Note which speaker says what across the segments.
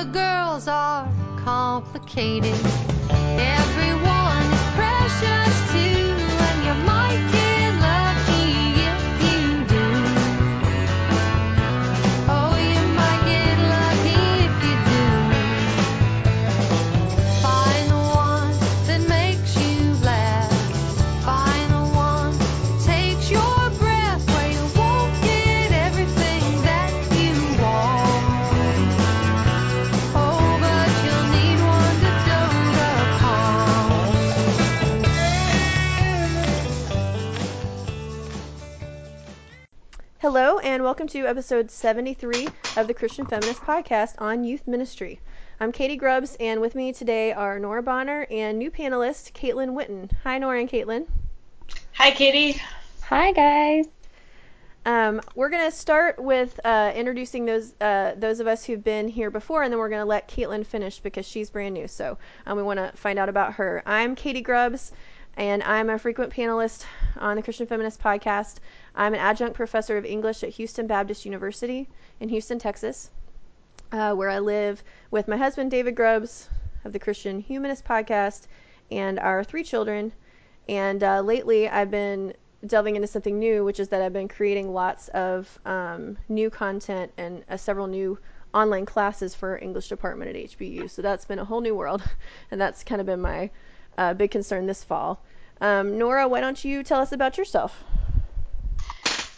Speaker 1: the girls are complicated.
Speaker 2: Hello, and welcome to episode 73 of the Christian Feminist Podcast on youth ministry. I'm Katie Grubbs, and with me today are Nora Bonner and new panelist Caitlin Witten. Hi, Nora and Caitlin.
Speaker 3: Hi, Katie.
Speaker 4: Hi, guys.
Speaker 2: Um, we're going to start with uh, introducing those uh, those of us who've been here before, and then we're going to let Caitlin finish because she's brand new. So um, we want to find out about her. I'm Katie Grubbs, and I'm a frequent panelist on the Christian Feminist Podcast. I'm an adjunct professor of English at Houston Baptist University in Houston, Texas, uh, where I live with my husband, David Grubbs, of the Christian Humanist Podcast, and our three children. And uh, lately, I've been delving into something new, which is that I've been creating lots of um, new content and uh, several new online classes for our English department at HBU. So that's been a whole new world, and that's kind of been my uh, big concern this fall. Um, Nora, why don't you tell us about yourself?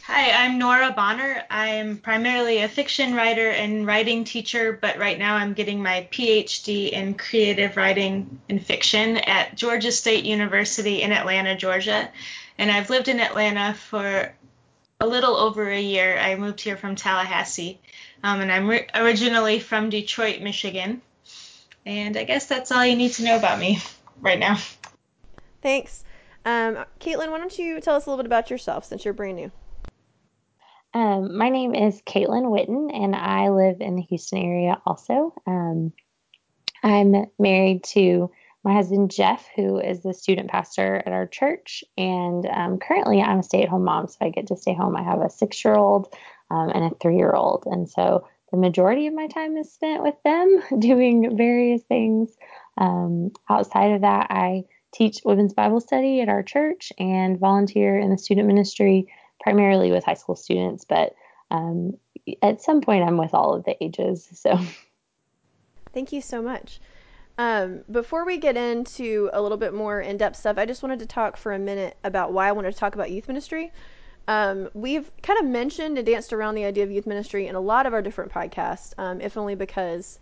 Speaker 3: Hi, I'm Nora Bonner. I'm primarily a fiction writer and writing teacher, but right now I'm getting my PhD in creative writing and fiction at Georgia State University in Atlanta, Georgia. And I've lived in Atlanta for a little over a year. I moved here from Tallahassee, um, and I'm ri- originally from Detroit, Michigan. And I guess that's all you need to know about me right now.
Speaker 2: Thanks. Um, Caitlin, why don't you tell us a little bit about yourself since you're brand new?
Speaker 4: Um, my name is Caitlin Witten, and I live in the Houston area also. Um, I'm married to my husband, Jeff, who is the student pastor at our church. And um, currently, I'm a stay at home mom, so I get to stay home. I have a six year old um, and a three year old. And so the majority of my time is spent with them doing various things. Um, outside of that, I teach women's Bible study at our church and volunteer in the student ministry primarily with high school students, but um, at some point I'm with all of the ages. So
Speaker 2: Thank you so much. Um, before we get into a little bit more in depth stuff, I just wanted to talk for a minute about why I wanted to talk about youth ministry. Um, we've kind of mentioned and danced around the idea of youth ministry in a lot of our different podcasts, um, if only because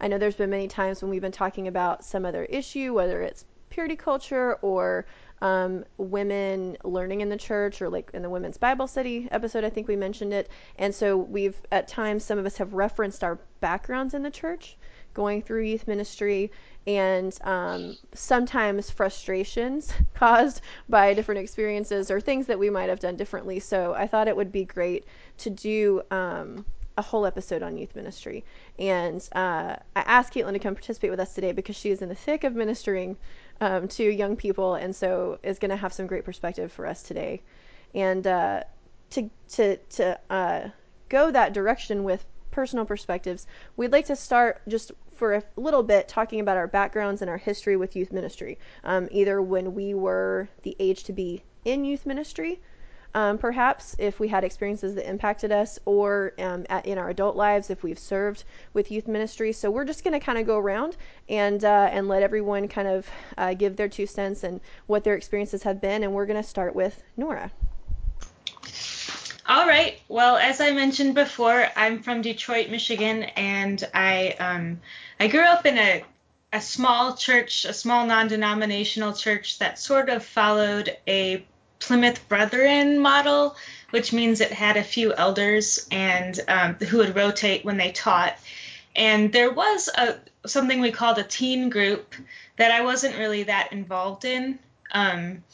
Speaker 2: I know there's been many times when we've been talking about some other issue, whether it's purity culture or um, women learning in the church or like in the women's Bible study episode, I think we mentioned it. And so we've, at times, some of us have referenced our backgrounds in the church, going through youth ministry, and um, sometimes frustrations caused by different experiences or things that we might have done differently. So I thought it would be great to do. Um, a whole episode on youth ministry. And uh, I asked Caitlin to come participate with us today because she is in the thick of ministering um, to young people and so is going to have some great perspective for us today. And uh, to, to, to uh, go that direction with personal perspectives, we'd like to start just for a little bit talking about our backgrounds and our history with youth ministry, um, either when we were the age to be in youth ministry um, perhaps if we had experiences that impacted us or um, at, in our adult lives if we've served with youth ministry so we're just going to kind of go around and uh, and let everyone kind of uh, give their two cents and what their experiences have been and we're going to start with nora
Speaker 3: All right. Well, as I mentioned before, I'm from Detroit, Michigan, and I um, I grew up in a a small church, a small non-denominational church that sort of followed a Plymouth Brethren model, which means it had a few elders and um, who would rotate when they taught. And there was a something we called a teen group that I wasn't really that involved in. Um,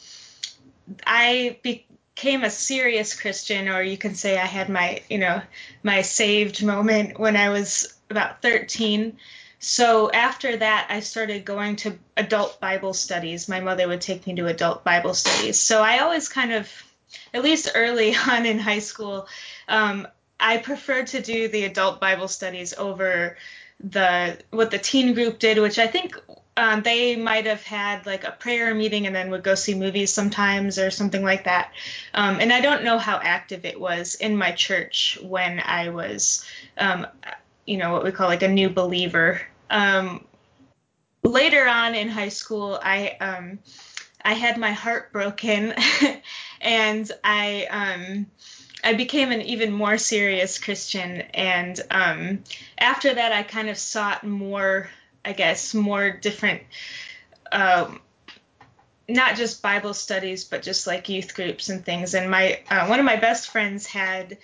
Speaker 3: I became a serious Christian, or you can say I had my, you know, my saved moment when I was about 13. So after that, I started going to adult Bible studies. My mother would take me to adult Bible studies. So I always kind of, at least early on in high school, um, I preferred to do the adult Bible studies over the what the teen group did, which I think um, they might have had like a prayer meeting and then would go see movies sometimes or something like that. Um, and I don't know how active it was in my church when I was, um, you know, what we call like a new believer. Um, later on in high school, I um, I had my heart broken, and I um, I became an even more serious Christian. And um, after that, I kind of sought more I guess, more different, um, not just Bible studies, but just like youth groups and things. And my uh, one of my best friends had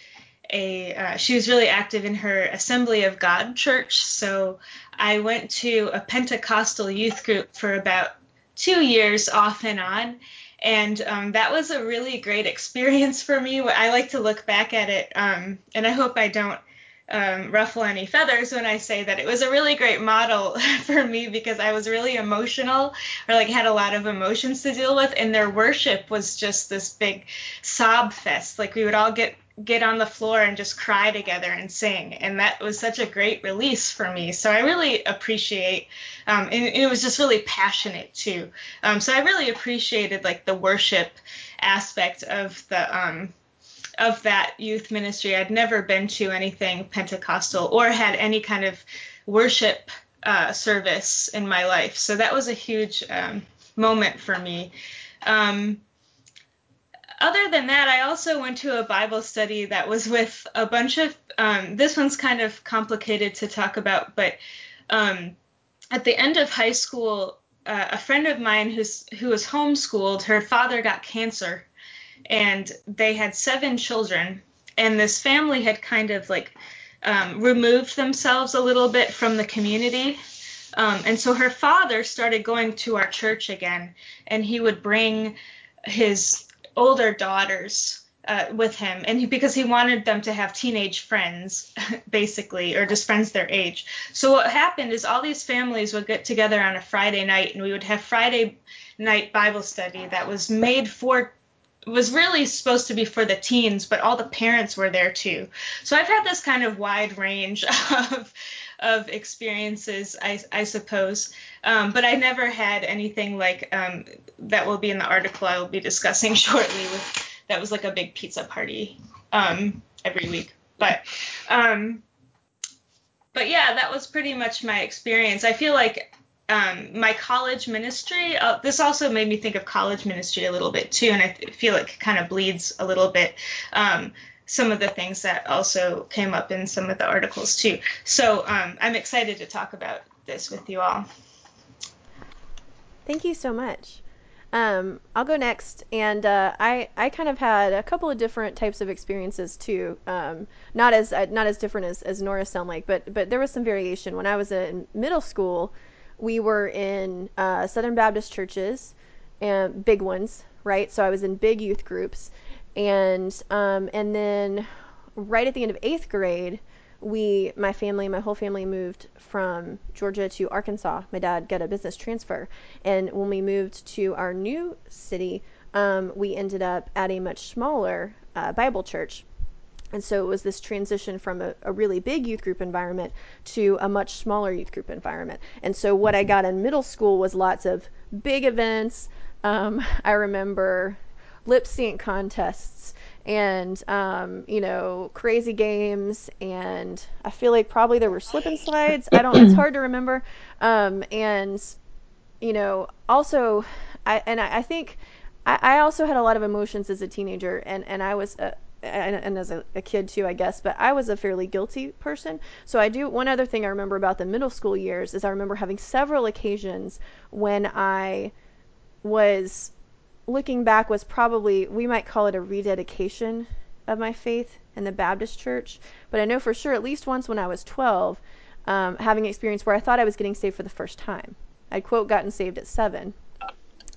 Speaker 3: a uh, she was really active in her Assembly of God church. So I went to a Pentecostal youth group for about two years off and on. And um, that was a really great experience for me. I like to look back at it, um, and I hope I don't um, ruffle any feathers when I say that it was a really great model for me because I was really emotional or like had a lot of emotions to deal with, and their worship was just this big sob fest. Like we would all get get on the floor and just cry together and sing, and that was such a great release for me. So I really appreciate, um, and it was just really passionate too. Um, so I really appreciated like the worship aspect of the um, of that youth ministry. I'd never been to anything Pentecostal or had any kind of worship uh, service in my life. So that was a huge um, moment for me. Um, other than that, I also went to a Bible study that was with a bunch of, um, this one's kind of complicated to talk about, but um, at the end of high school, uh, a friend of mine who's, who was homeschooled, her father got cancer and they had seven children and this family had kind of like um, removed themselves a little bit from the community. Um, and so her father started going to our church again and he would bring his older daughters uh, with him and he, because he wanted them to have teenage friends basically or just friends their age so what happened is all these families would get together on a friday night and we would have friday night bible study that was made for was really supposed to be for the teens, but all the parents were there too. So I've had this kind of wide range of of experiences, I, I suppose. Um, but I never had anything like um, that will be in the article I will be discussing shortly. With that was like a big pizza party um, every week. But um, but yeah, that was pretty much my experience. I feel like um, my college ministry, uh, this also made me think of college ministry a little bit too, and I feel like it kind of bleeds a little bit. Um, some of the things that also came up in some of the articles too. So um, I'm excited to talk about this with you all.
Speaker 2: Thank you so much. Um, I'll go next, and uh, I I kind of had a couple of different types of experiences too. Um, not as uh, not as different as, as Nora sound like, but but there was some variation. When I was in middle school, we were in uh, Southern Baptist churches and big ones, right? So I was in big youth groups, and um, and then right at the end of eighth grade, we my family, my whole family moved from Georgia to Arkansas. My dad got a business transfer, and when we moved to our new city, um, we ended up at a much smaller uh, Bible church and so it was this transition from a, a, really big youth group environment to a much smaller youth group environment. And so what I got in middle school was lots of big events. Um, I remember lip sync contests and um, you know crazy games and i feel like probably there were slip and slides i don't it's hard to remember um, and you know also i and i, I think I, I, also had a lot of emotions as a teenager and and i was uh, and, and as a, a, kid too, I guess, but I was a fairly guilty person. So I do one other thing I remember about the middle school years is I remember having several occasions when I was looking back was probably we might call it a rededication of my faith in the Baptist church, but I know for sure at least once when I was 12, um, having an experience where I thought I was getting saved for the first time. I'd quote gotten saved at seven,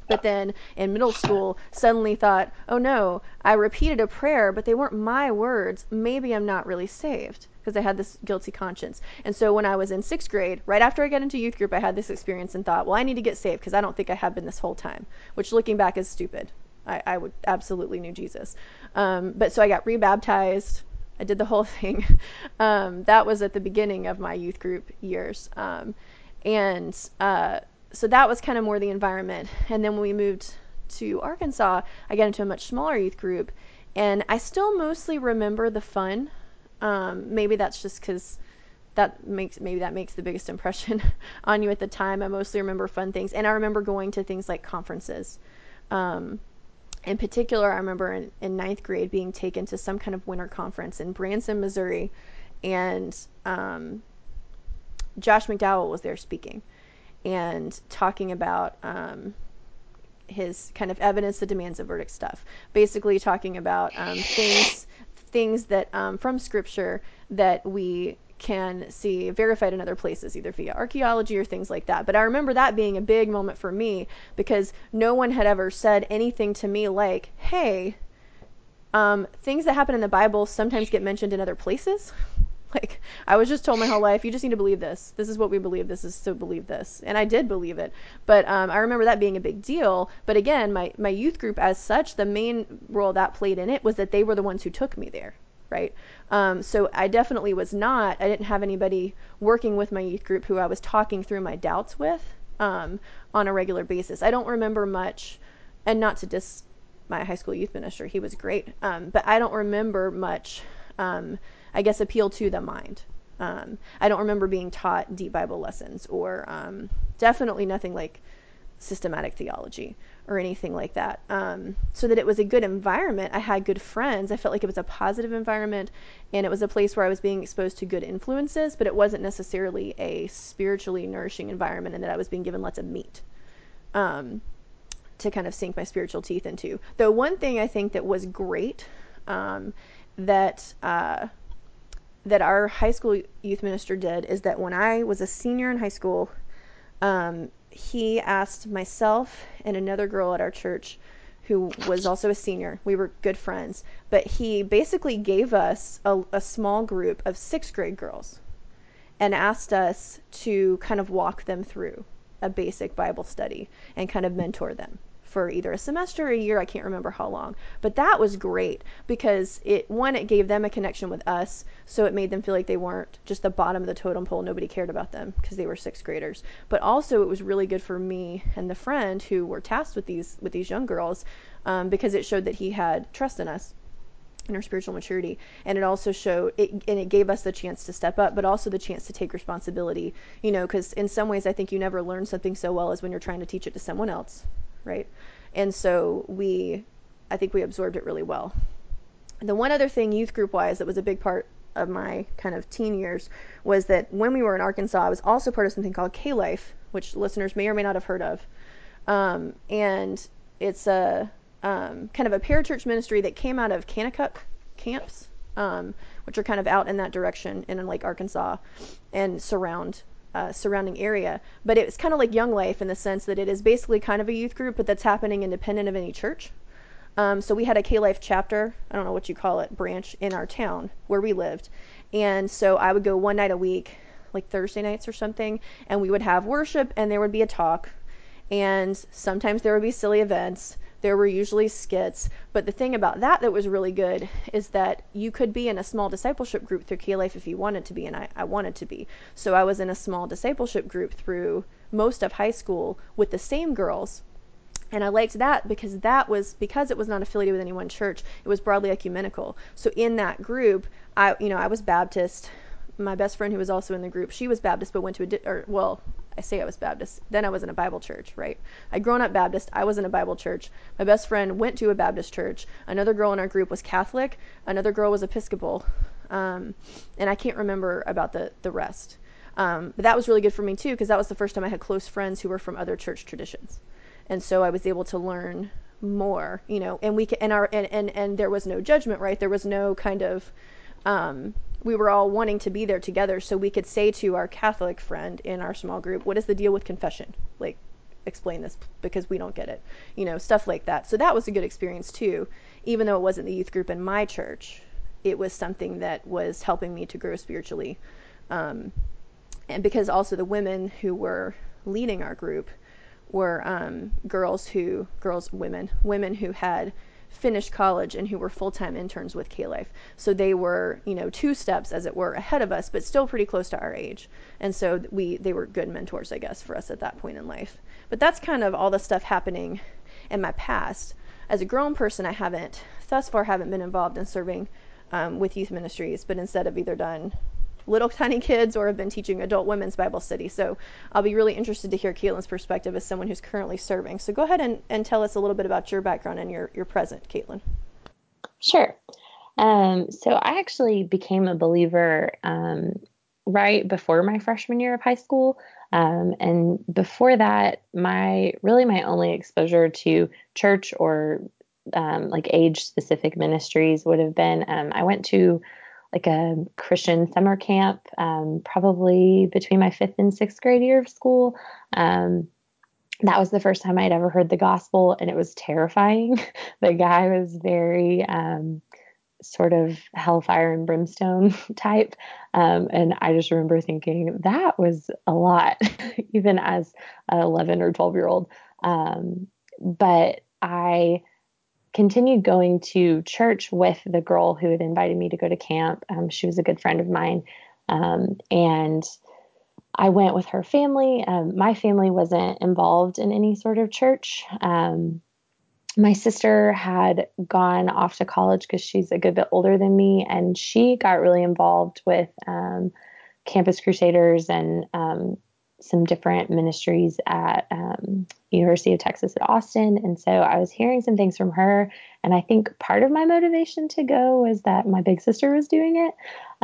Speaker 2: but then in middle school suddenly thought, oh no, I repeated a prayer, but they weren't my words. Maybe I'm not really saved because I had this guilty conscience. And so when I was in sixth grade, right after I got into youth group, I had this experience and thought, well, I need to get saved because I don't think I have been this whole time, which looking back is stupid. I, I would absolutely knew Jesus. Um, but so I got rebaptized I did the whole thing. Um, that was at the beginning of my youth group years. Um, and uh, so that was kind of more the environment. And then when we moved to Arkansas, I got into a much smaller youth group. And I still mostly remember the fun. Um, maybe that's just because that makes maybe that makes the biggest impression on you at the time. I mostly remember fun things, and I remember going to things like conferences. Um, in particular, I remember in, in ninth grade being taken to some kind of winter conference in Branson, Missouri, and um, Josh McDowell was there speaking and talking about um, his kind of evidence that demands a verdict stuff. Basically, talking about um, things things that um, from Scripture that we can see verified in other places, either via archaeology or things like that. But I remember that being a big moment for me because no one had ever said anything to me like, hey, um, things that happen in the Bible sometimes get mentioned in other places. Like, I was just told my whole life, you just need to believe this. This is what we believe. This is so believe this. And I did believe it. But um, I remember that being a big deal. But again, my, my youth group, as such, the main role that played in it was that they were the ones who took me there right? Um, so I definitely was not, I didn't have anybody working with my youth group who I was talking through my doubts with um, on a regular basis. I don't remember much, and not to diss my high school youth minister, he was great, um, but I don't remember much, um, I guess, appeal to the mind. Um, I don't remember being taught deep Bible lessons or um, definitely nothing like systematic theology or anything like that. Um, so that it was a good environment. I had good friends. I felt like it was a positive environment and it was a place where I was being exposed to good influences, but it wasn't necessarily a spiritually nourishing environment and that I was being given lots of meat. Um, to kind of sink my spiritual teeth into. Though one thing I think that was great um, that uh, that our high school youth minister did is that when I was a senior in high school, um, he asked myself and another girl at our church who was also a senior. We were good friends, but he basically gave us a, a small group of sixth grade girls and asked us to kind of walk them through a basic Bible study and kind of mentor them for either a semester or a year. I can't remember how long. But that was great because it one it gave them a connection with us, so it made them feel like they weren't just the bottom of the totem pole. Nobody cared about them because they were sixth graders. But also it was really good for me and the friend who were tasked with these with these young girls um, because it showed that he had trust in us in our spiritual maturity and it also showed it and it gave us the chance to step up but also the chance to take responsibility you know because in some ways i think you never learn something so well as when you're trying to teach it to someone else right? And so we, I think we absorbed it really well. The one other thing, youth group wise, that was a big part of my kind of teen years was that when we were in Arkansas, I was also part of something called K Life, which listeners may or may not have heard of. Um, and it's a um, kind of a parachurch ministry that came out of Kanakuk camps, um, which are kind of out in that direction in like Arkansas and surround uh, surrounding area. But it's kind of like Young Life in the sense that it is basically kind of a youth group, but that's happening independent of any church. Um, so we had a K Life chapter, I don't know what you call it, branch in our town where we lived. And so I would go one night a week, like Thursday nights or something, and we would have worship and there would be a talk. And sometimes there would be silly events. There were usually skits, but the thing about that that was really good is that you could be in a small discipleship group through K Life if you wanted to be, and I, I wanted to be. So I was in a small discipleship group through most of high school with the same girls. And I liked that because that was because it was not affiliated with any one church. It was broadly ecumenical. So in that group, I you know I was Baptist. My best friend who was also in the group, she was Baptist but went to a di- or well I say I was Baptist. Then I was in a Bible church, right? I'd grown up Baptist. I was in a Bible church. My best friend went to a Baptist church. Another girl in our group was Catholic. Another girl was Episcopal. Um, and I can't remember about the, the rest. Um, but that was really good for me too, because that was the first time I had close friends who were from other church traditions. And so I was able to learn more, you know, and we can, and our, and, and, and there was no judgment, right? There was no kind of, um, we were all wanting to be there together so we could say to our Catholic friend in our small group, what is the deal with confession? Like, explain this because we don't get it. You know, stuff like that. So that was a good experience too. Even though it wasn't the youth group in my church, it was something that was helping me to grow spiritually. Um, and because also the women who were leading our group were um, girls who, girls, women, women who had finished college and who were full-time interns with K-Life. So they were, you know, two steps as it were ahead of us, but still pretty close to our age. And so we they were good mentors, I guess, for us at that point in life. But that's kind of all the stuff happening in my past. As a grown person, I haven't thus far haven't been involved in serving um, with youth ministries, but instead have either done little tiny kids or have been teaching adult women's Bible study. So I'll be really interested to hear Caitlin's perspective as someone who's currently serving. So go ahead and, and tell us a little bit about your background and your, your present, Caitlin.
Speaker 4: Sure. Um, so I actually became a believer um, right before my freshman year of high school. Um, and before that, my really my only exposure to church or um, like age specific ministries would have been um, I went to like a Christian summer camp, um, probably between my fifth and sixth grade year of school. Um, that was the first time I'd ever heard the gospel, and it was terrifying. the guy was very um, sort of hellfire and brimstone type. Um, and I just remember thinking that was a lot, even as an 11 or 12 year old. Um, but I continued going to church with the girl who had invited me to go to camp. Um, she was a good friend of mine. Um, and I went with her family. Um, my family wasn't involved in any sort of church. Um, my sister had gone off to college because she's a good bit older than me, and she got really involved with um, Campus Crusaders and um, some different ministries at um, University of Texas at Austin, and so I was hearing some things from her. And I think part of my motivation to go was that my big sister was doing it.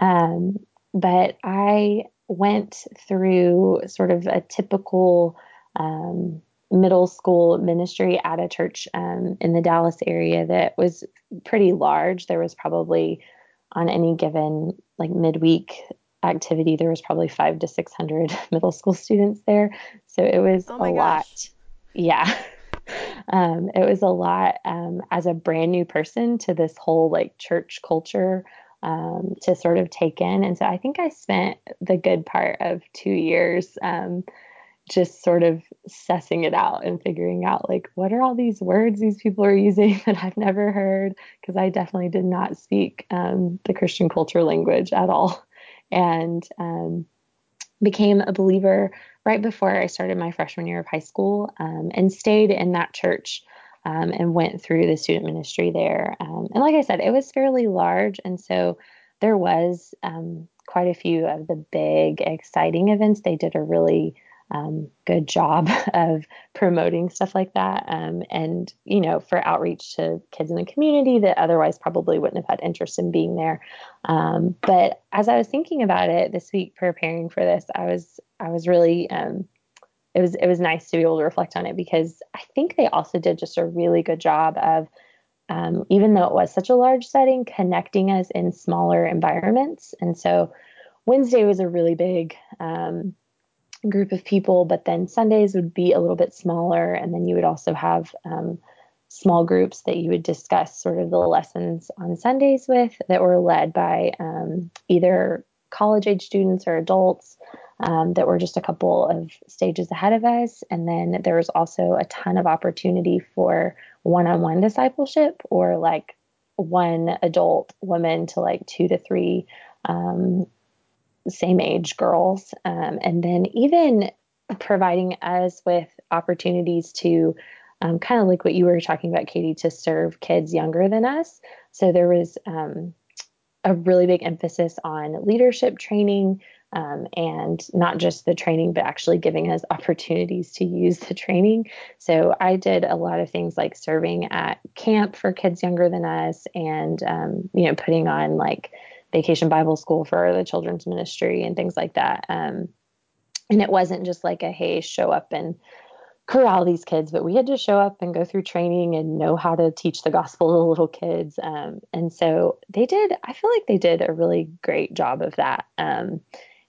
Speaker 4: Um, but I went through sort of a typical um, middle school ministry at a church um, in the Dallas area that was pretty large. There was probably on any given like midweek activity, there was probably five to 600 middle school students there. So it was
Speaker 2: Oh
Speaker 4: a
Speaker 2: my
Speaker 4: lot. Yeah. Um, it was a lot um, as a brand new person to this whole like church culture um, to sort of take in. And so I think I spent the good part of two years um, just sort of sussing it out and figuring out like what are all these words these people are using that I've never heard because I definitely did not speak um, the Christian culture language at all and um, became a believer right before I started my freshman year of high school um, and stayed in that church um, and went through the student ministry there. Um, and like I said, it was fairly large. And so there was um, quite a few of the big, exciting events. They did a really um, good job of promoting stuff like that. Um, and, you know, for outreach to kids in the community that otherwise probably wouldn't have had interest in being there. Um, but as I was thinking about it this week, preparing for this, I was, I was really, um, it was, it was nice to be able to reflect on it because I think they also did just a really good job of, um, even though it was such a large setting, connecting us in smaller environments. And so Wednesday was a really big, um, group of people, but then Sundays would be a little bit smaller. And then you would also have um, small groups that you would discuss sort of the lessons on Sundays with that were led by um, either college age students or adults um, that were just a couple of stages ahead of us. And then there was also a ton of opportunity for one on one discipleship or like one adult woman to like two to three um, same age girls. Um, and then even providing us with opportunities to um, kind of like what you were talking about, Katie, to serve kids younger than us. So there was um, a really big emphasis on leadership training. Um, and not just the training, but actually giving us opportunities to use the training. So I did a lot of things like serving at camp for kids younger than us, and um, you know, putting on like vacation Bible school for the children's ministry and things like that. Um, and it wasn't just like a hey, show up and corral these kids, but we had to show up and go through training and know how to teach the gospel to little kids. Um, and so they did, I feel like they did a really great job of that. Um,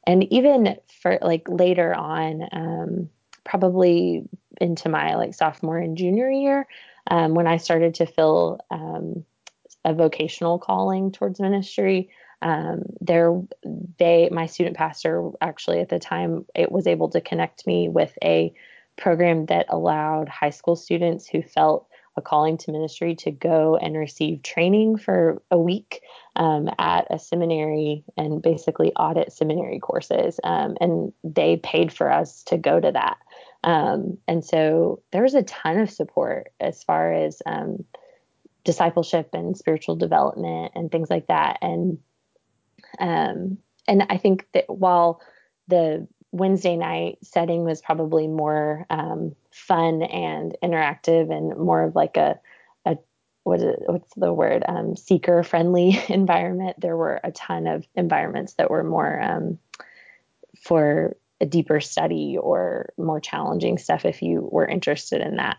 Speaker 4: and even for like later on, um, probably into my like sophomore and junior year, um, when I started to feel um, a vocational calling towards ministry, um, there they my student pastor actually at the time it was able to connect me with a program that allowed high school students who felt a calling to ministry to go and receive training for a week um, at a seminary and basically audit seminary courses. Um, and they paid for us to go to that. Um, and so there was a ton of support as far as um, discipleship and spiritual development and things like that. And um, and I think that while the Wednesday night setting was probably more um, fun and interactive and more of like a a what is what's the word um, seeker friendly environment. There were a ton of environments that were more um, for a deeper study or more challenging stuff if you were interested in that.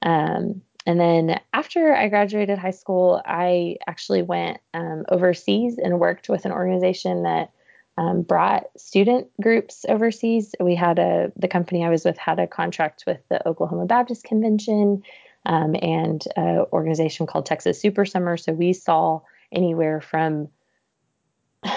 Speaker 4: Um, and then after I graduated high school, I actually went um, overseas and worked with an organization that um, brought student groups overseas. We had a the company I was with had a contract with the Oklahoma Baptist Convention um, and an organization called Texas Super Summer. So we saw anywhere from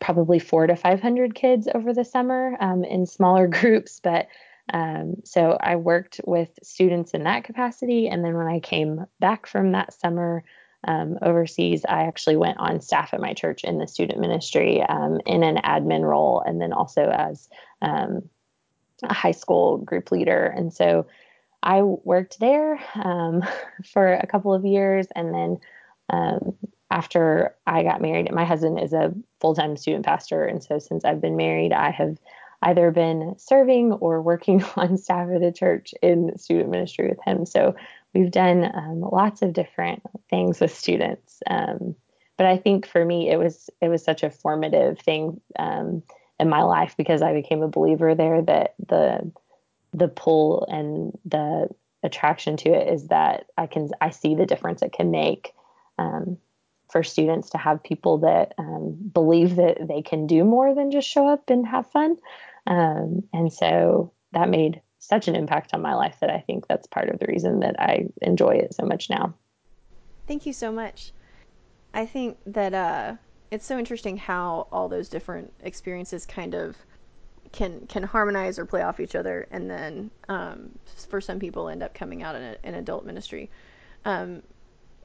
Speaker 4: probably four to 500 kids over the summer um, in smaller groups, but um, so I worked with students in that capacity. And then when I came back from that summer um, overseas, I actually went on staff at my church in the student ministry um, in an admin role and then also as um, a high school group leader. And so I worked there um, for a couple of years. And then um, after I got married, my husband is a full time student pastor. And so since I've been married, I have either been serving or working on staff at a church in student ministry with him. So we've done um, lots of different things with students. Um, but I think for me, it was it was such a formative thing um, in my life because I became a believer there. That the the pull and the attraction to it is that I can I see the difference it can make um, for students to have people that um, believe that they can do more than just show up and have fun. Um, and so that made such an impact on my life that I think that's part of the reason that I enjoy it so much now.
Speaker 2: Thank you so much. I think that uh, it's so interesting how all those different experiences kind of can can harmonize or play off each other, and then um, for some people end up coming out in, a, in adult ministry. Um,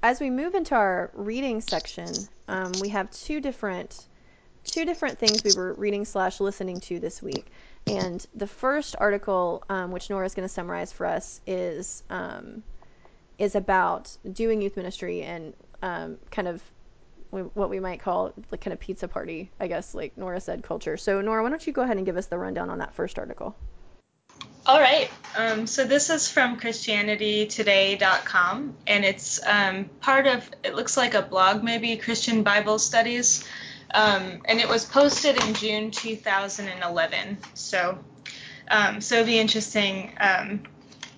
Speaker 2: as we move into our reading section, um, we have two different two different things we were reading slash listening to this week. And the first article, um, which Nora is going to summarize for us, is um, is about doing youth ministry and um, kind of what we might call like kind of pizza party, I guess, like Nora said, culture. So Nora, why don't you go ahead and give us the rundown on that first article?
Speaker 3: All right. Um, so this is from ChristianityToday.com, and it's um, part of. It looks like a blog, maybe Christian Bible Studies. Um, and it was posted in June 2011. So, um, so it'd be interesting um,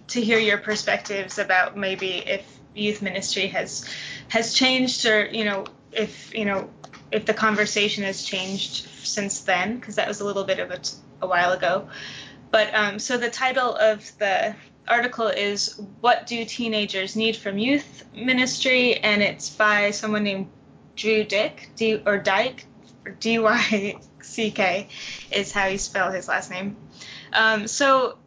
Speaker 3: to hear your perspectives about maybe if youth ministry has has changed, or you know, if you know, if the conversation has changed since then, because that was a little bit of a, a while ago. But um, so the title of the article is "What Do Teenagers Need from Youth Ministry?" and it's by someone named Drew Dick, D or Dyke, D Y C K, is how you spell his last name. Um, so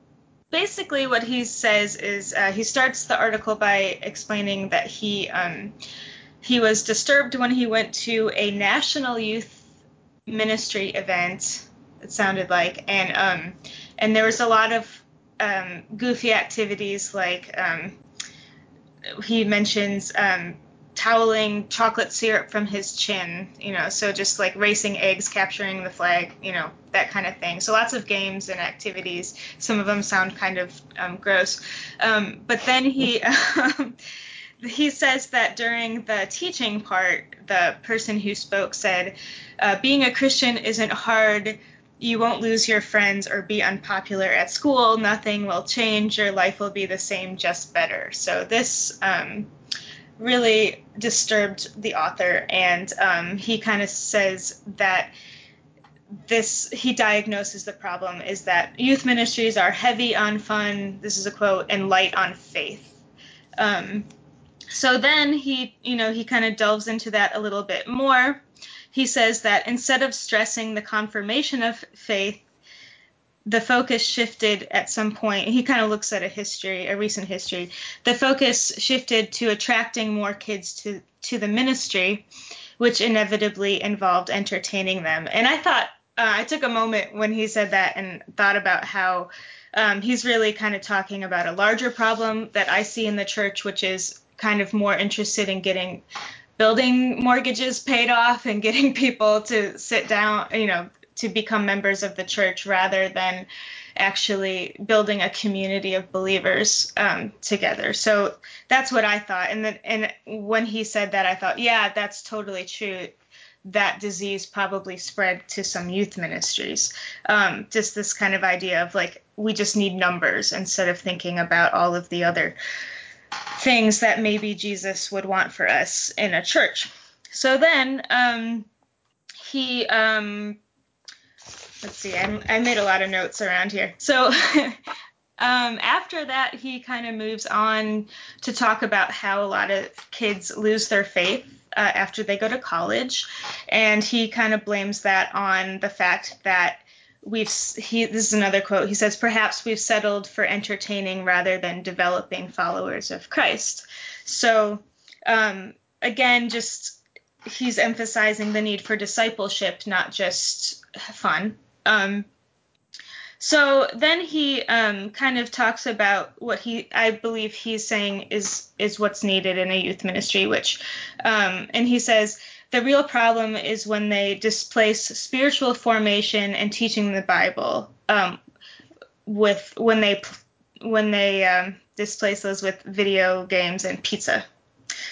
Speaker 3: basically, what he says is uh, he starts the article by explaining that he um, he was disturbed when he went to a national youth ministry event. It sounded like, and um, and there was a lot of um, goofy activities like um, he mentions um, toweling chocolate syrup from his chin, you know, so just like racing eggs, capturing the flag, you know, that kind of thing. So lots of games and activities. Some of them sound kind of um, gross. Um, but then he. he says that during the teaching part, the person who spoke said, uh, Being a Christian isn't hard. You won't lose your friends or be unpopular at school. Nothing will change. Your life will be the same, just better. So, this um, really disturbed the author, and um, he kind of says that this he diagnoses the problem is that youth ministries are heavy on fun. This is a quote, and light on faith. Um, so then he, you know, he kind of delves into that a little bit more. He says that instead of stressing the confirmation of faith, the focus shifted at some point. He kind of looks at a history, a recent history. The focus shifted to attracting more kids to to the ministry, which inevitably involved entertaining them. And I thought uh, I took a moment when he said that and thought about how um, he's really kind of talking about a larger problem that I see in the church, which is kind of more interested in getting building mortgages paid off and getting people to sit down, you know, to become members of the church rather than actually building a community of believers um, together. So that's what I thought. And then, and when he said that, I thought, yeah, that's totally true. That disease probably spread to some youth ministries. Um, just this kind of idea of like we just need numbers instead of thinking about all of the other things that maybe Jesus would want for us in a church. So then um, he um, let's see, I, I made a lot of notes around here. So um, after that, he kind of moves on to talk about how a lot of kids lose their faith uh, after they go to college, and he kind of blames that on the fact that we've he this is another quote. He says perhaps we've settled for entertaining rather than developing followers of christ. So um, again just he's emphasizing the need for discipleship not just fun. Um, so then he um, kind of talks about what he, I believe he's saying is is what's needed in a youth ministry, which, um, and he says the real problem is when they displace spiritual formation and teaching the Bible um, with when they when they um, displace those with video games and pizza.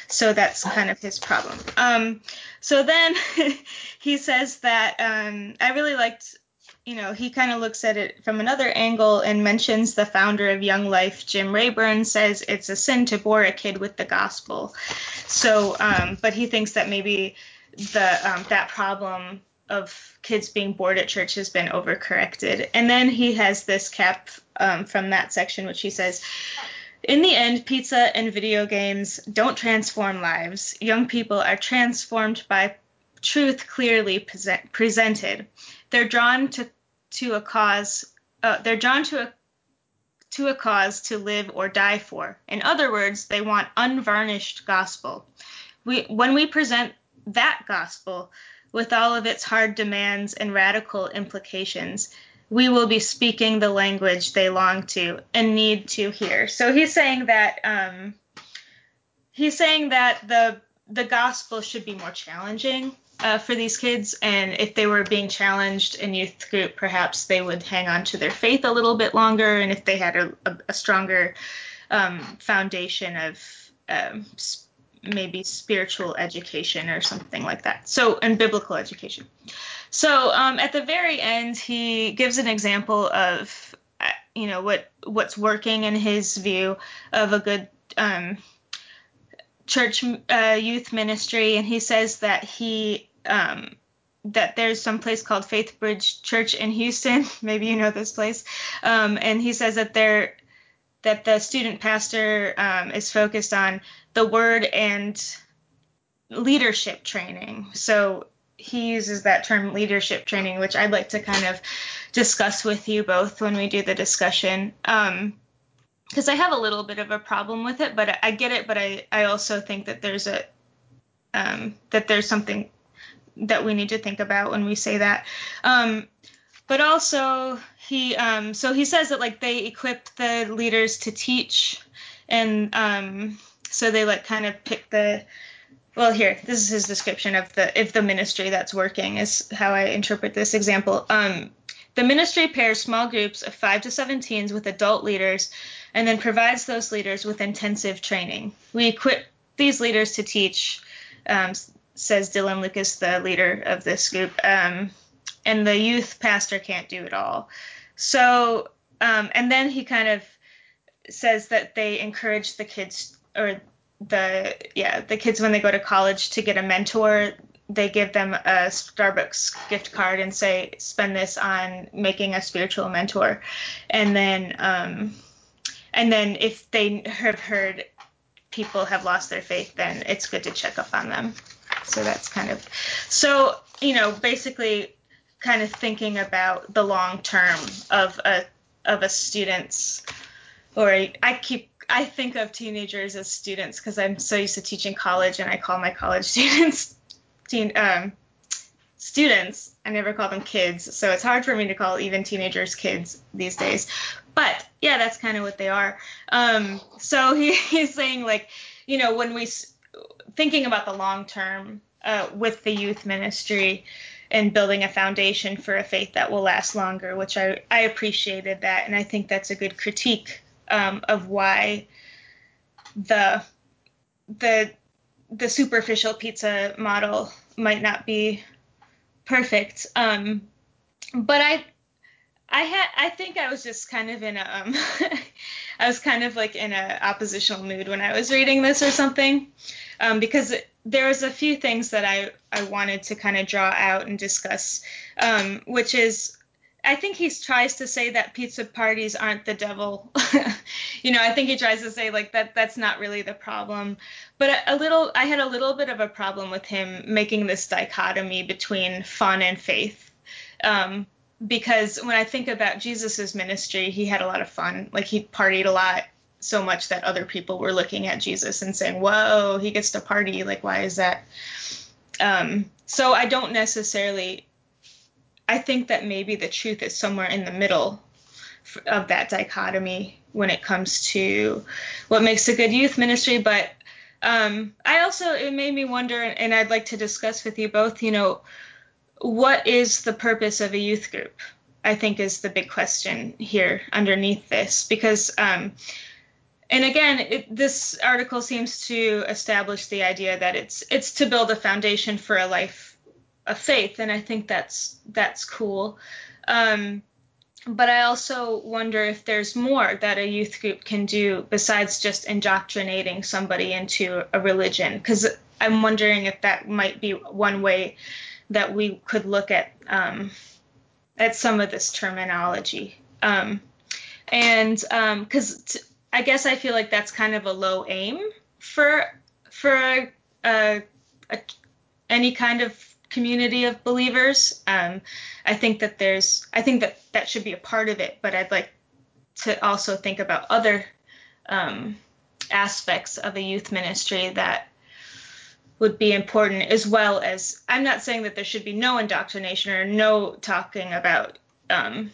Speaker 3: So that's kind of his problem. Um, so then he says that um, I really liked you know, he kind of looks at it from another angle and mentions the founder of Young Life, Jim Rayburn, says it's a sin to bore a kid with the gospel. So, um, but he thinks that maybe the um, that problem of kids being bored at church has been overcorrected. And then he has this cap um, from that section, which he says. In the end, pizza and video games don't transform lives. Young people are transformed by truth clearly present, presented they're drawn to to a cause. Uh, they're drawn to a to a cause to live or die for. In other words, they want unvarnished gospel. We when we present that gospel with all of its hard demands and radical implications, we will be speaking the language they long to and need to hear. So he's saying that um, he's saying that the the gospel should be more challenging uh, for these kids, and if they were being challenged in youth group, perhaps they would hang on to their faith a little bit longer, and if they had a, a, a stronger um, foundation of um, maybe spiritual education or something like that. So, and biblical education. So, um, at the very end, he gives an example of, uh, you know, what what's working in his view of a good um, church uh, youth ministry, and he says that he um, that there's some place called Faith Bridge Church in Houston. Maybe you know this place. Um, and he says that there that the student pastor um, is focused on the word and leadership training. So he uses that term leadership training, which I'd like to kind of discuss with you both when we do the discussion. Um, because I have a little bit of a problem with it, but I get it. But I, I also think that there's a um, that there's something that we need to think about when we say that. Um, but also he um, so he says that like they equip the leaders to teach, and um, so they like kind of pick the well here this is his description of the if the ministry that's working is how I interpret this example. Um, the ministry pairs small groups of five to seven teens with adult leaders and then provides those leaders with intensive training. We equip these leaders to teach um, says Dylan Lucas, the leader of this group. Um, and the youth pastor can't do it all. So, um, and then he kind of says that they encourage the kids or the yeah the kids when they go to college to get a mentor they give them a starbucks gift card and say spend this on making a spiritual mentor and then um, and then if they have heard people have lost their faith then it's good to check up on them so that's kind of so you know basically kind of thinking about the long term of a of a student's or I keep I think of teenagers as students because I'm so used to teaching college and I call my college students teen um, students. I never call them kids, so it's hard for me to call even teenagers kids these days. But yeah, that's kind of what they are. Um, so he, he's saying like, you know, when we thinking about the long term uh, with the youth ministry and building a foundation for a faith that will last longer, which I I appreciated that, and I think that's a good critique um, of why the the the superficial pizza model might not be perfect. Um, but I I had I think I was just kind of in a um, I was kind of like in a oppositional mood when I was reading this or something um, because there was a few things that I I wanted to kind of draw out and discuss um, which is I think he tries to say that pizza parties aren't the devil. you know, I think he tries to say like that that's not really the problem. But a, a, little I had a little bit of a problem with him making this dichotomy between fun and faith. Um, because when I think about Jesus's ministry, he had a lot of fun. Like he partied a lot so much that other people were looking at Jesus and saying, "Whoa, he gets to party. Like why is that?" Um, so I don't necessarily I think that maybe the truth is somewhere in the middle of that dichotomy when it comes to what makes a good youth ministry. But um, I also, it made me wonder, and I'd like to discuss with you both, you know, what is the purpose of a youth group? I think is the big question here underneath this because um, and again it, this article seems to establish the idea that it's it's to build a foundation for a life a faith, and I think that's that's cool. Um, but I also wonder if there's more that a youth group can do besides just indoctrinating somebody into a religion. Because I'm wondering if that might be one way that we could look at um, at some of this terminology. Um, and because um, t- I guess I feel like that's kind of a low aim for for a, a, a, any kind of community of believers. Um, I think that there's, I think that that should be a part of it, but I'd like to also think about other um, aspects of a youth ministry that would be important as well as I'm not saying that there should be no indoctrination or no talking about um,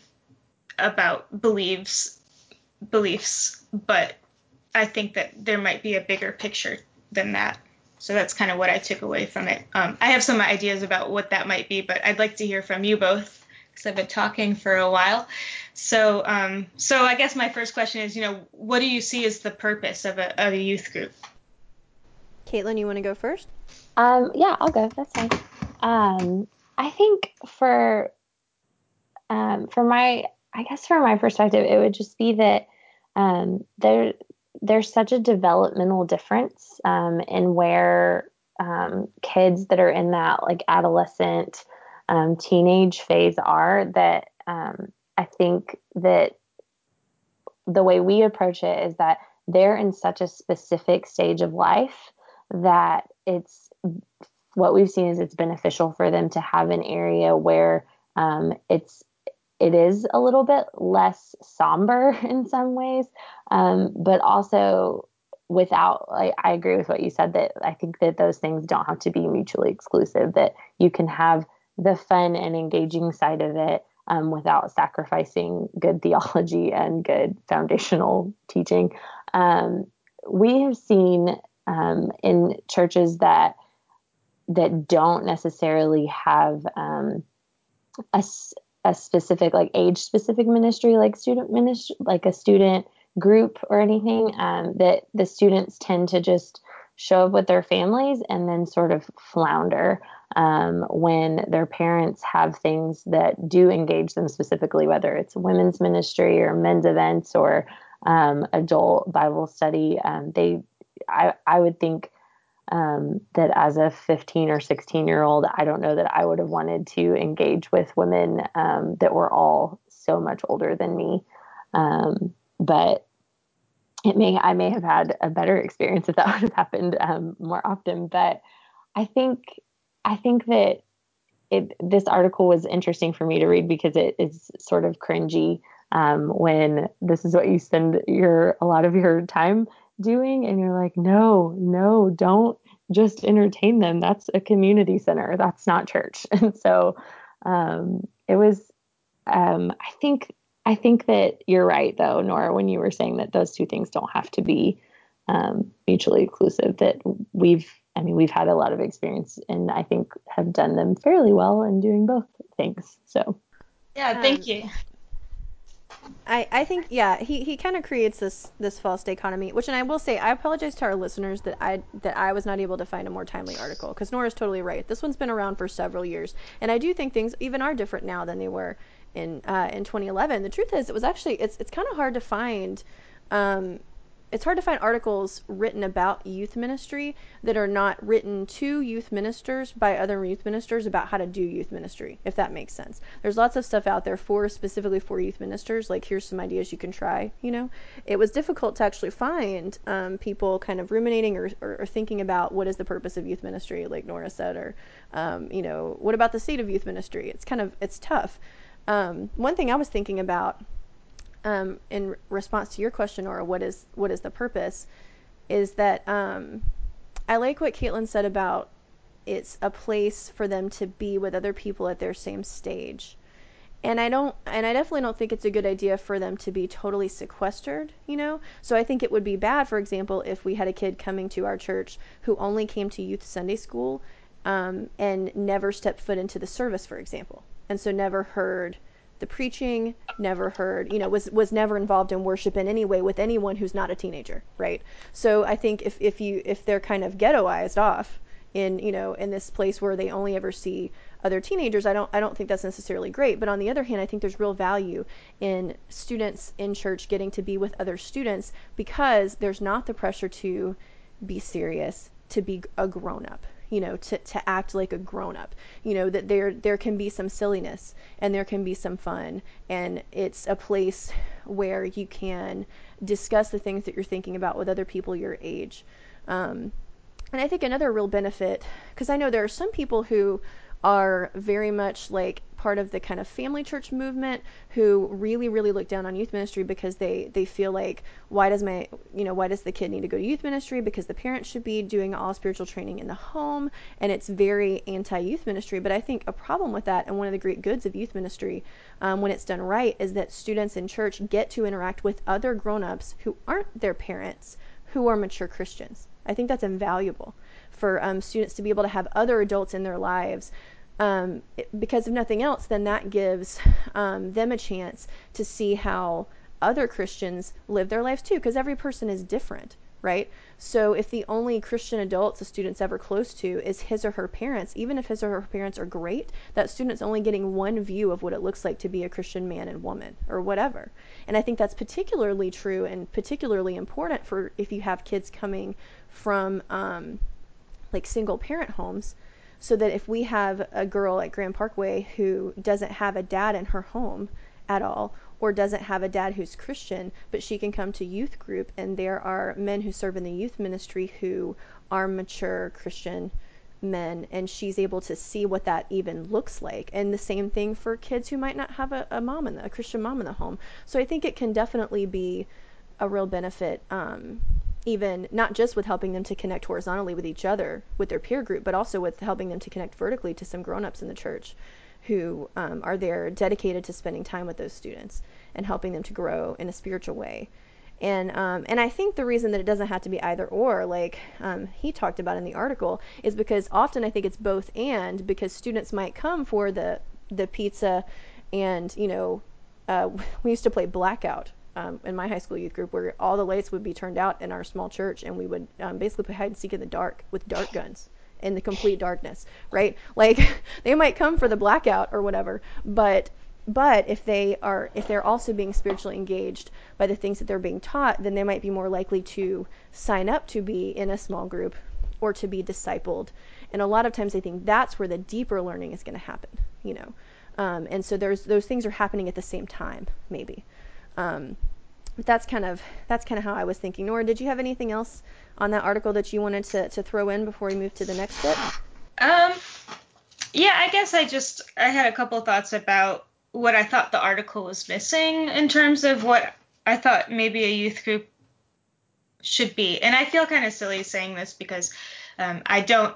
Speaker 3: about beliefs beliefs, but I think that there might be a bigger picture than that. So that's kind of what I took away from it. Um, I have some ideas about what that might be, but I'd like to hear from you both because I've been talking for a while. So, um, so I guess my first question is, you know, what do you see as the purpose of a, of a youth group?
Speaker 2: Caitlin, you want to go first?
Speaker 4: Um, yeah, I'll go. That's fine. Um, I think for um, for my, I guess for my perspective, it would just be that um, there there's such a developmental difference um, in where um, kids that are in that like adolescent um, teenage phase are that um, I think that the way we approach it is that they're in such a specific stage of life that it's what we've seen is it's beneficial for them to have an area where um, it's it is a little bit less somber in some ways, um, but also without like I agree with what you said that I think that those things don't have to be mutually exclusive. That you can have the fun and engaging side of it um, without sacrificing good theology and good foundational teaching. Um, we have seen um, in churches that that don't necessarily have um, a, a specific like age specific ministry like student ministry like a student group or anything um, that the students tend to just show up with their families and then sort of flounder um, when their parents have things that do engage them specifically whether it's women's ministry or men's events or um, adult bible study. Um, they I, I would think um, that as a 15 or 16 year old, I don't know that I would have wanted to engage with women um, that were all so much older than me. Um, but it may I may have had a better experience if that would have happened um, more often. But I think I think that it, this article was interesting for me to read because it is sort of cringy um, when this is what you spend your a lot of your time doing, and you're like, no, no, don't just entertain them. That's a community center. That's not church. And so um, it was. Um, I think I think that you're right, though, Nora, when you were saying that those two things don't have to be um, mutually exclusive. That we've, I mean, we've had a lot of experience, and I think have done them fairly well in doing both things. So,
Speaker 3: Yeah, thank
Speaker 2: Um,
Speaker 3: you.
Speaker 2: I, I think yeah he, he kind of creates this this false dichotomy which and I will say I apologize to our listeners that I that I was not able to find a more timely article because Nora's totally right. This one's been around for several years and I do think things even are different now than they were in uh, in 2011 the truth is it was actually it's it's kind of hard to find um, it's hard to find articles written about youth ministry that are not written to youth ministers by other youth ministers about how to do youth ministry, if that makes sense. There's lots of stuff out there for specifically for youth ministers, like here's some ideas you can try, you know. It was difficult to actually find um, people kind of ruminating or, or, or thinking about what is the purpose of youth ministry, like Nora said, or, um, you know, what about the state of youth ministry? It's kind of, it's tough. Um, one thing I was thinking about um, in response to your question, or what is what is the purpose, is that um, I like what Caitlin said about it's a place for them to be with other people at their same stage. And I don't, and I definitely don't think it's a good idea for them to be totally sequestered, you know? So I think it would be bad, for example, if we had a kid coming to our church who only came to youth Sunday school um, and never stepped foot into the service, for example. And so never heard the preaching, never heard, you know, was was never involved in worship in any way with anyone who's not a teenager, right? So I think if if you if they're kind of ghettoized off in you know in this place where they only ever see other teenagers, I don't I don't think that's necessarily great. But on the other hand, I think there's real value in students in church getting to be with other students because there's not the pressure to be serious, to be a grown up, you know, to, to act like a grown up. You know, that there there can be some silliness and there can be some fun and it's a place where you can discuss the things that you're thinking about with other people your age. Um, and I think another real benefit, because I know there are some people who are very much like part of the kind of family church movement who really really look down on youth ministry because they they feel like why does my you know why does the kid need to go to youth ministry? Because the parents should be doing all spiritual training in the home and it's very anti youth ministry. But i think a problem with that and one of the great goods of youth ministry um, when it's done right is that students in church get to interact with other grown-ups who aren't their parents who are mature christians. I think that's invaluable for um, students to be able to have other adults in their lives um, because if nothing else, then that gives um, them a chance to see how other Christians live their lives too, because every person is different, right? So if the only Christian adults a student's ever close to is his or her parents, even if his or her parents are great, that student's only getting one view of what it looks like to be a Christian man and woman or whatever. And I think that's particularly true and particularly important for if you have kids coming from um, like single parent homes so that if we have a girl at Grand Parkway who doesn't have a dad in her home at all or doesn't have a dad who's Christian, but she can come to youth group and there are men who serve in the youth ministry who are mature Christian men and she's able to see what that even looks like. And the same thing for kids who might not have a, a mom in the, a christian mom in the home. So i think it can definitely be a real benefit um, even not just with helping them to connect horizontally with each other with their peer group but also with helping them to connect vertically to some grown-ups in the church who um, are there dedicated to spending time with those students and helping them to grow in a spiritual way. And um, and I think the reason that it doesn't have to be either or, like um, he talked about in the article, is because often I think it's both and because students might come for the the pizza, and you know, uh, we used to play blackout um, in my high school youth group where all the lights would be turned out in our small church, and we would um, basically play hide and seek in the dark with dart guns in the complete darkness, right? Like they might come for the blackout or whatever, but but if they are if they're also being spiritually engaged by the things that they're being taught then they might be more likely to sign up to be in a small group or to be discipled. And a lot of times i think that's where the deeper learning is going to happen you know? Um, and so there's those things are happening at the same time maybe. Um, but that's kind of that's kind of how i was thinking nora did you have anything else on that article that you wanted to, to throw in before we move to the next bit
Speaker 3: Um, yeah, I guess I just I had a couple thoughts about what I thought the article was missing in terms of what I thought maybe a youth group should be. And I feel kind of silly saying this because um, I don't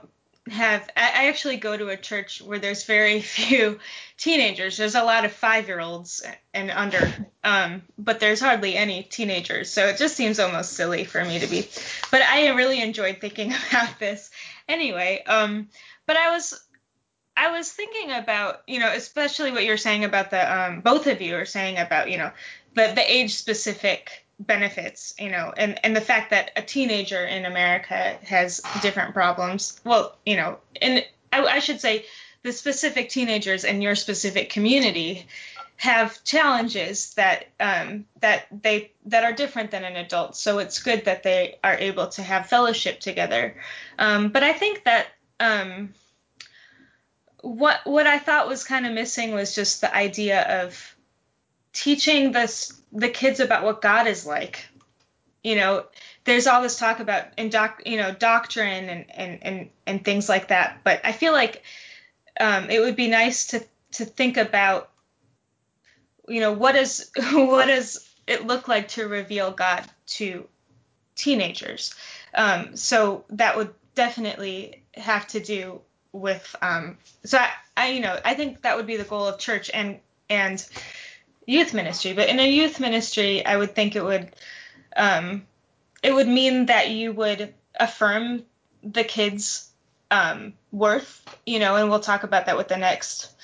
Speaker 3: have I actually go to a church where there's very few teenagers. There's a lot of five year olds and under, um, but there's hardly any teenagers. So it just seems almost silly for me to be. But I really enjoyed thinking about this anyway. Um, but I was I was thinking about you know especially what you're saying about the um, both of you are saying about you know the the age specific benefits, you know, and, and the fact that a teenager in America has different problems. Well, you know, and I, I should say the specific teenagers in your specific community have challenges that um, that they that are different than an adult. So it's good that they are able to have fellowship together. Um, but I think that um, what what I thought was kind of missing was just the idea of teaching this the kids about what God is like. You know, there's all this talk about indoc- you know doctrine and, and and and things like that, but I feel like um, it would be nice to to think about you know what is what does it look like to reveal God to teenagers. Um, so that would definitely have to do with um, so I, I you know I think that would be the goal of church and and youth ministry. But in a youth ministry, I would think it would um, it would mean that you would affirm the kids' um, worth, you know, and we'll talk about that with the next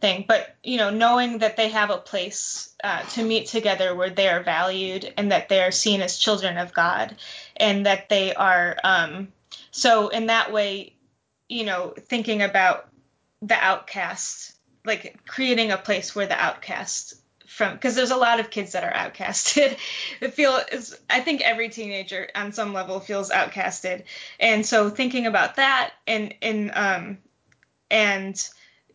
Speaker 3: thing. But you know, knowing that they have a place uh, to meet together where they are valued and that they are seen as children of God, and that they are um, so in that way, you know, thinking about the outcast, like creating a place where the outcast from because there's a lot of kids that are outcasted. it feel is I think every teenager on some level feels outcasted, and so thinking about that and and um and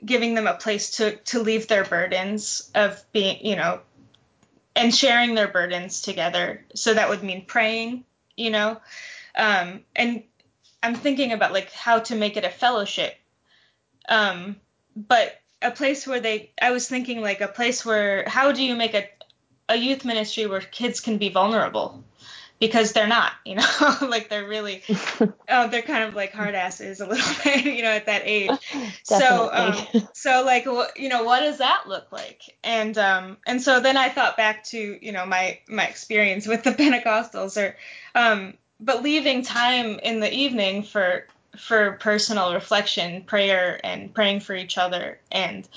Speaker 3: giving them a place to to leave their burdens of being you know and sharing their burdens together. So that would mean praying, you know, um, and I'm thinking about like how to make it a fellowship. Um, but a place where they I was thinking like a place where how do you make a a youth ministry where kids can be vulnerable because they're not, you know, like they're really, oh, they're kind of like hard asses a little bit, you know, at that age. so, um, so like, you know, what does that look like? And, um, and so then I thought back to, you know, my, my experience with the Pentecostals or, um, but leaving time in the evening for for personal reflection, prayer, and praying for each other. And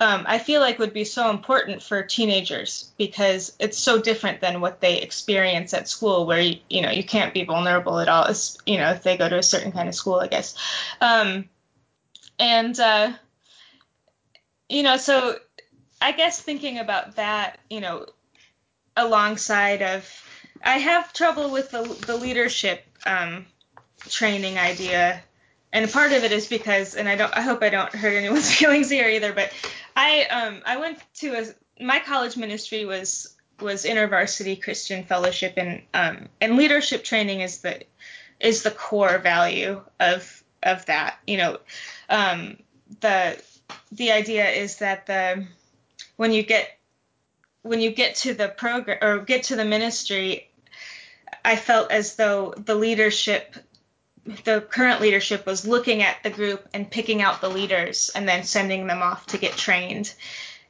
Speaker 3: um, I feel like would be so important for teenagers because it's so different than what they experience at school, where you, you know you can't be vulnerable at all. You know, if they go to a certain kind of school, I guess. Um, and uh, you know, so I guess thinking about that, you know, alongside of, I have trouble with the the leadership. Um, training idea. And part of it is because and i don't i hope i don't hurt anyone's feelings here either but i um i went to a my college ministry was was intervarsity christian fellowship and um and leadership training is the is the core value of of that you know. Um the the idea is that the when you get when you get to the program or get to the ministry i felt as though the leadership the current leadership was looking at the group and picking out the leaders and then sending them off to get trained.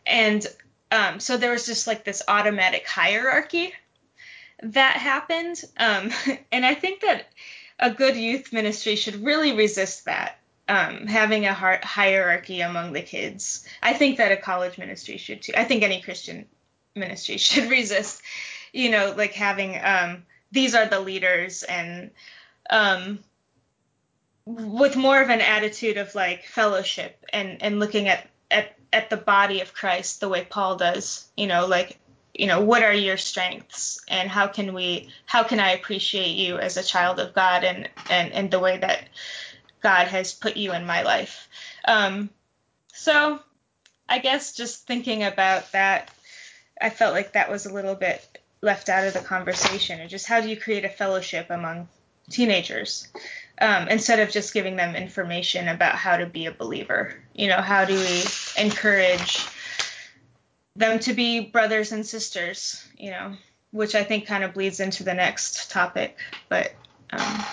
Speaker 3: And um, so there was just like this automatic hierarchy that happened. Um, and I think that a good youth ministry should really resist that, um, having a hierarchy among the kids. I think that a college ministry should too. I think any Christian ministry should resist, you know, like having um, these are the leaders and um, with more of an attitude of like fellowship and and looking at at at the body of Christ the way Paul does, you know, like you know, what are your strengths and how can we how can I appreciate you as a child of God and and and the way that God has put you in my life. Um so I guess just thinking about that I felt like that was a little bit left out of the conversation and just how do you create a fellowship among teenagers um, instead of just giving them information about how to be a believer. You know, how do we encourage them to be brothers and sisters? You know, which I think kind of bleeds into the next topic, but. Um,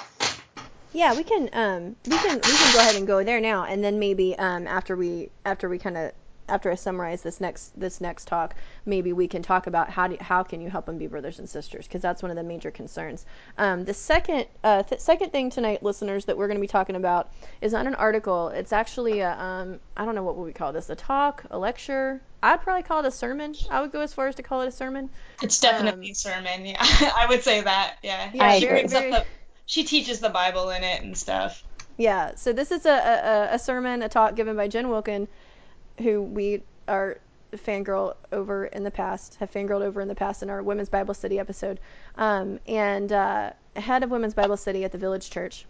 Speaker 2: Yeah, we can um we can we can go ahead and go there now, and then maybe um after we after we kind of after I summarize this next this next talk, maybe we can talk about how do how can you help them be brothers and sisters because that's one of the major concerns. Um, the second uh, th- second thing tonight, listeners, that we're going to be talking about is not an article. It's actually a um I don't know what would we call this a talk, a lecture. I'd probably call it a sermon. I would go as far as to call it a sermon.
Speaker 3: It's definitely
Speaker 2: Um,
Speaker 3: a sermon. Yeah, I would say that. Yeah.
Speaker 2: Yeah,
Speaker 3: she up
Speaker 2: very-
Speaker 3: the- she teaches the Bible in it and stuff.
Speaker 2: Yeah, so this is a, a, a sermon, a talk given by Jen Wilkin, who we are fangirl over in the past, have fangirled over in the past in our Women's Bible Study episode, um, and uh, head of Women's Bible Study at the Village Church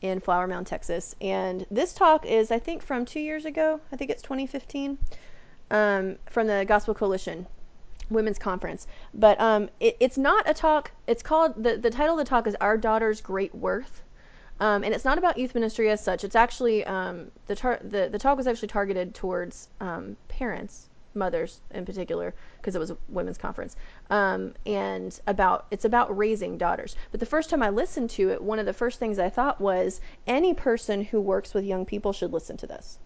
Speaker 2: in Flower Mound, Texas. And this talk is, I think, from two years ago. I think it's 2015, um, from the Gospel Coalition Women's Conference. But um, it, it's not a talk. It's called the the title of the talk is Our Daughter's Great Worth. Um, and it's not about youth ministry as such. It's actually um, the, tar- the the talk was actually targeted towards um, parents, mothers in particular, because it was a women's conference, um, and about it's about raising daughters. But the first time I listened to it, one of the first things I thought was any person who works with young people should listen to this,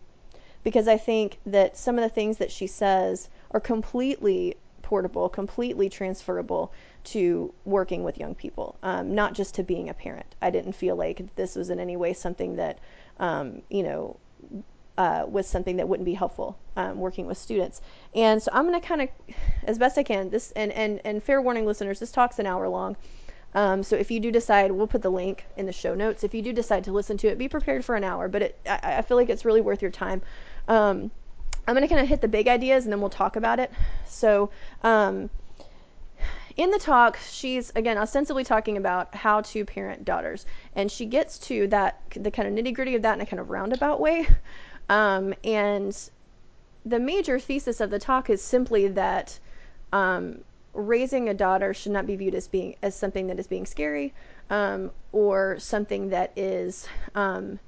Speaker 2: because I think that some of the things that she says are completely portable, completely transferable to working with young people, um, not just to being a parent. I didn't feel like this was in any way something that, um, you know, uh, was something that wouldn't be helpful um, working with students. And so I'm going to kind of, as best I can, this and, and and fair warning, listeners, this talk's an hour long. Um, so if you do decide, we'll put the link in the show notes. If you do decide to listen to it, be prepared for an hour. But it, I, I feel like it's really worth your time. Um, I'm going to kind of hit the big ideas and then we'll talk about it. So, um, in the talk, she's again ostensibly talking about how to parent daughters, and she gets to that the kind of nitty gritty of that in a kind of roundabout way. Um, and the major thesis of the talk is simply that um, raising a daughter should not be viewed as being as something that is being scary um, or something that is um,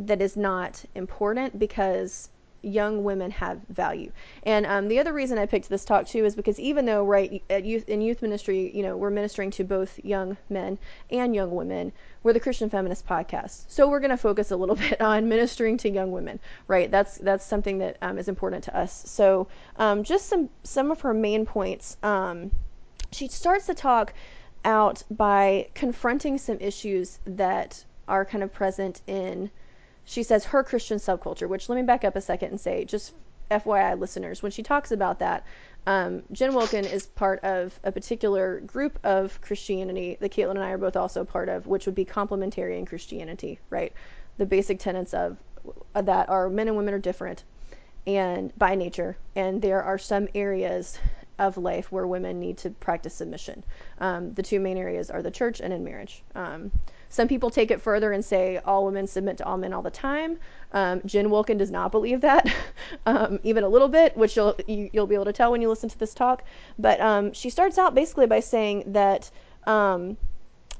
Speaker 2: that is not important because young women have value. And um, the other reason I picked this talk too is because even though right youth in youth ministry, you know, we're ministering to both young men and young women, we're the Christian Feminist Podcast, so we're going to focus a little bit on ministering to young women. Right, that's that's something that um, is important to us. So um, just some some of her main points. Um, she starts the talk out by confronting some issues that are kind of present in she says her Christian subculture, which let me back up a second and say, just FYI listeners, when she talks about that, um, Jen Wilkin is part of a particular group of Christianity that Caitlin and I are both also part of, which would be complementarian Christianity, right? The basic tenets of that are men and women are different and by nature, and there are some areas of life where women need to practice submission. Um, the two main areas are the church and in marriage. Um, some people take it further and say all women submit to all men all the time. Um, Jen Wilkin does not believe that, um, even a little bit, which you'll you, you'll be able to tell when you listen to this talk. But um, she starts out basically by saying that um,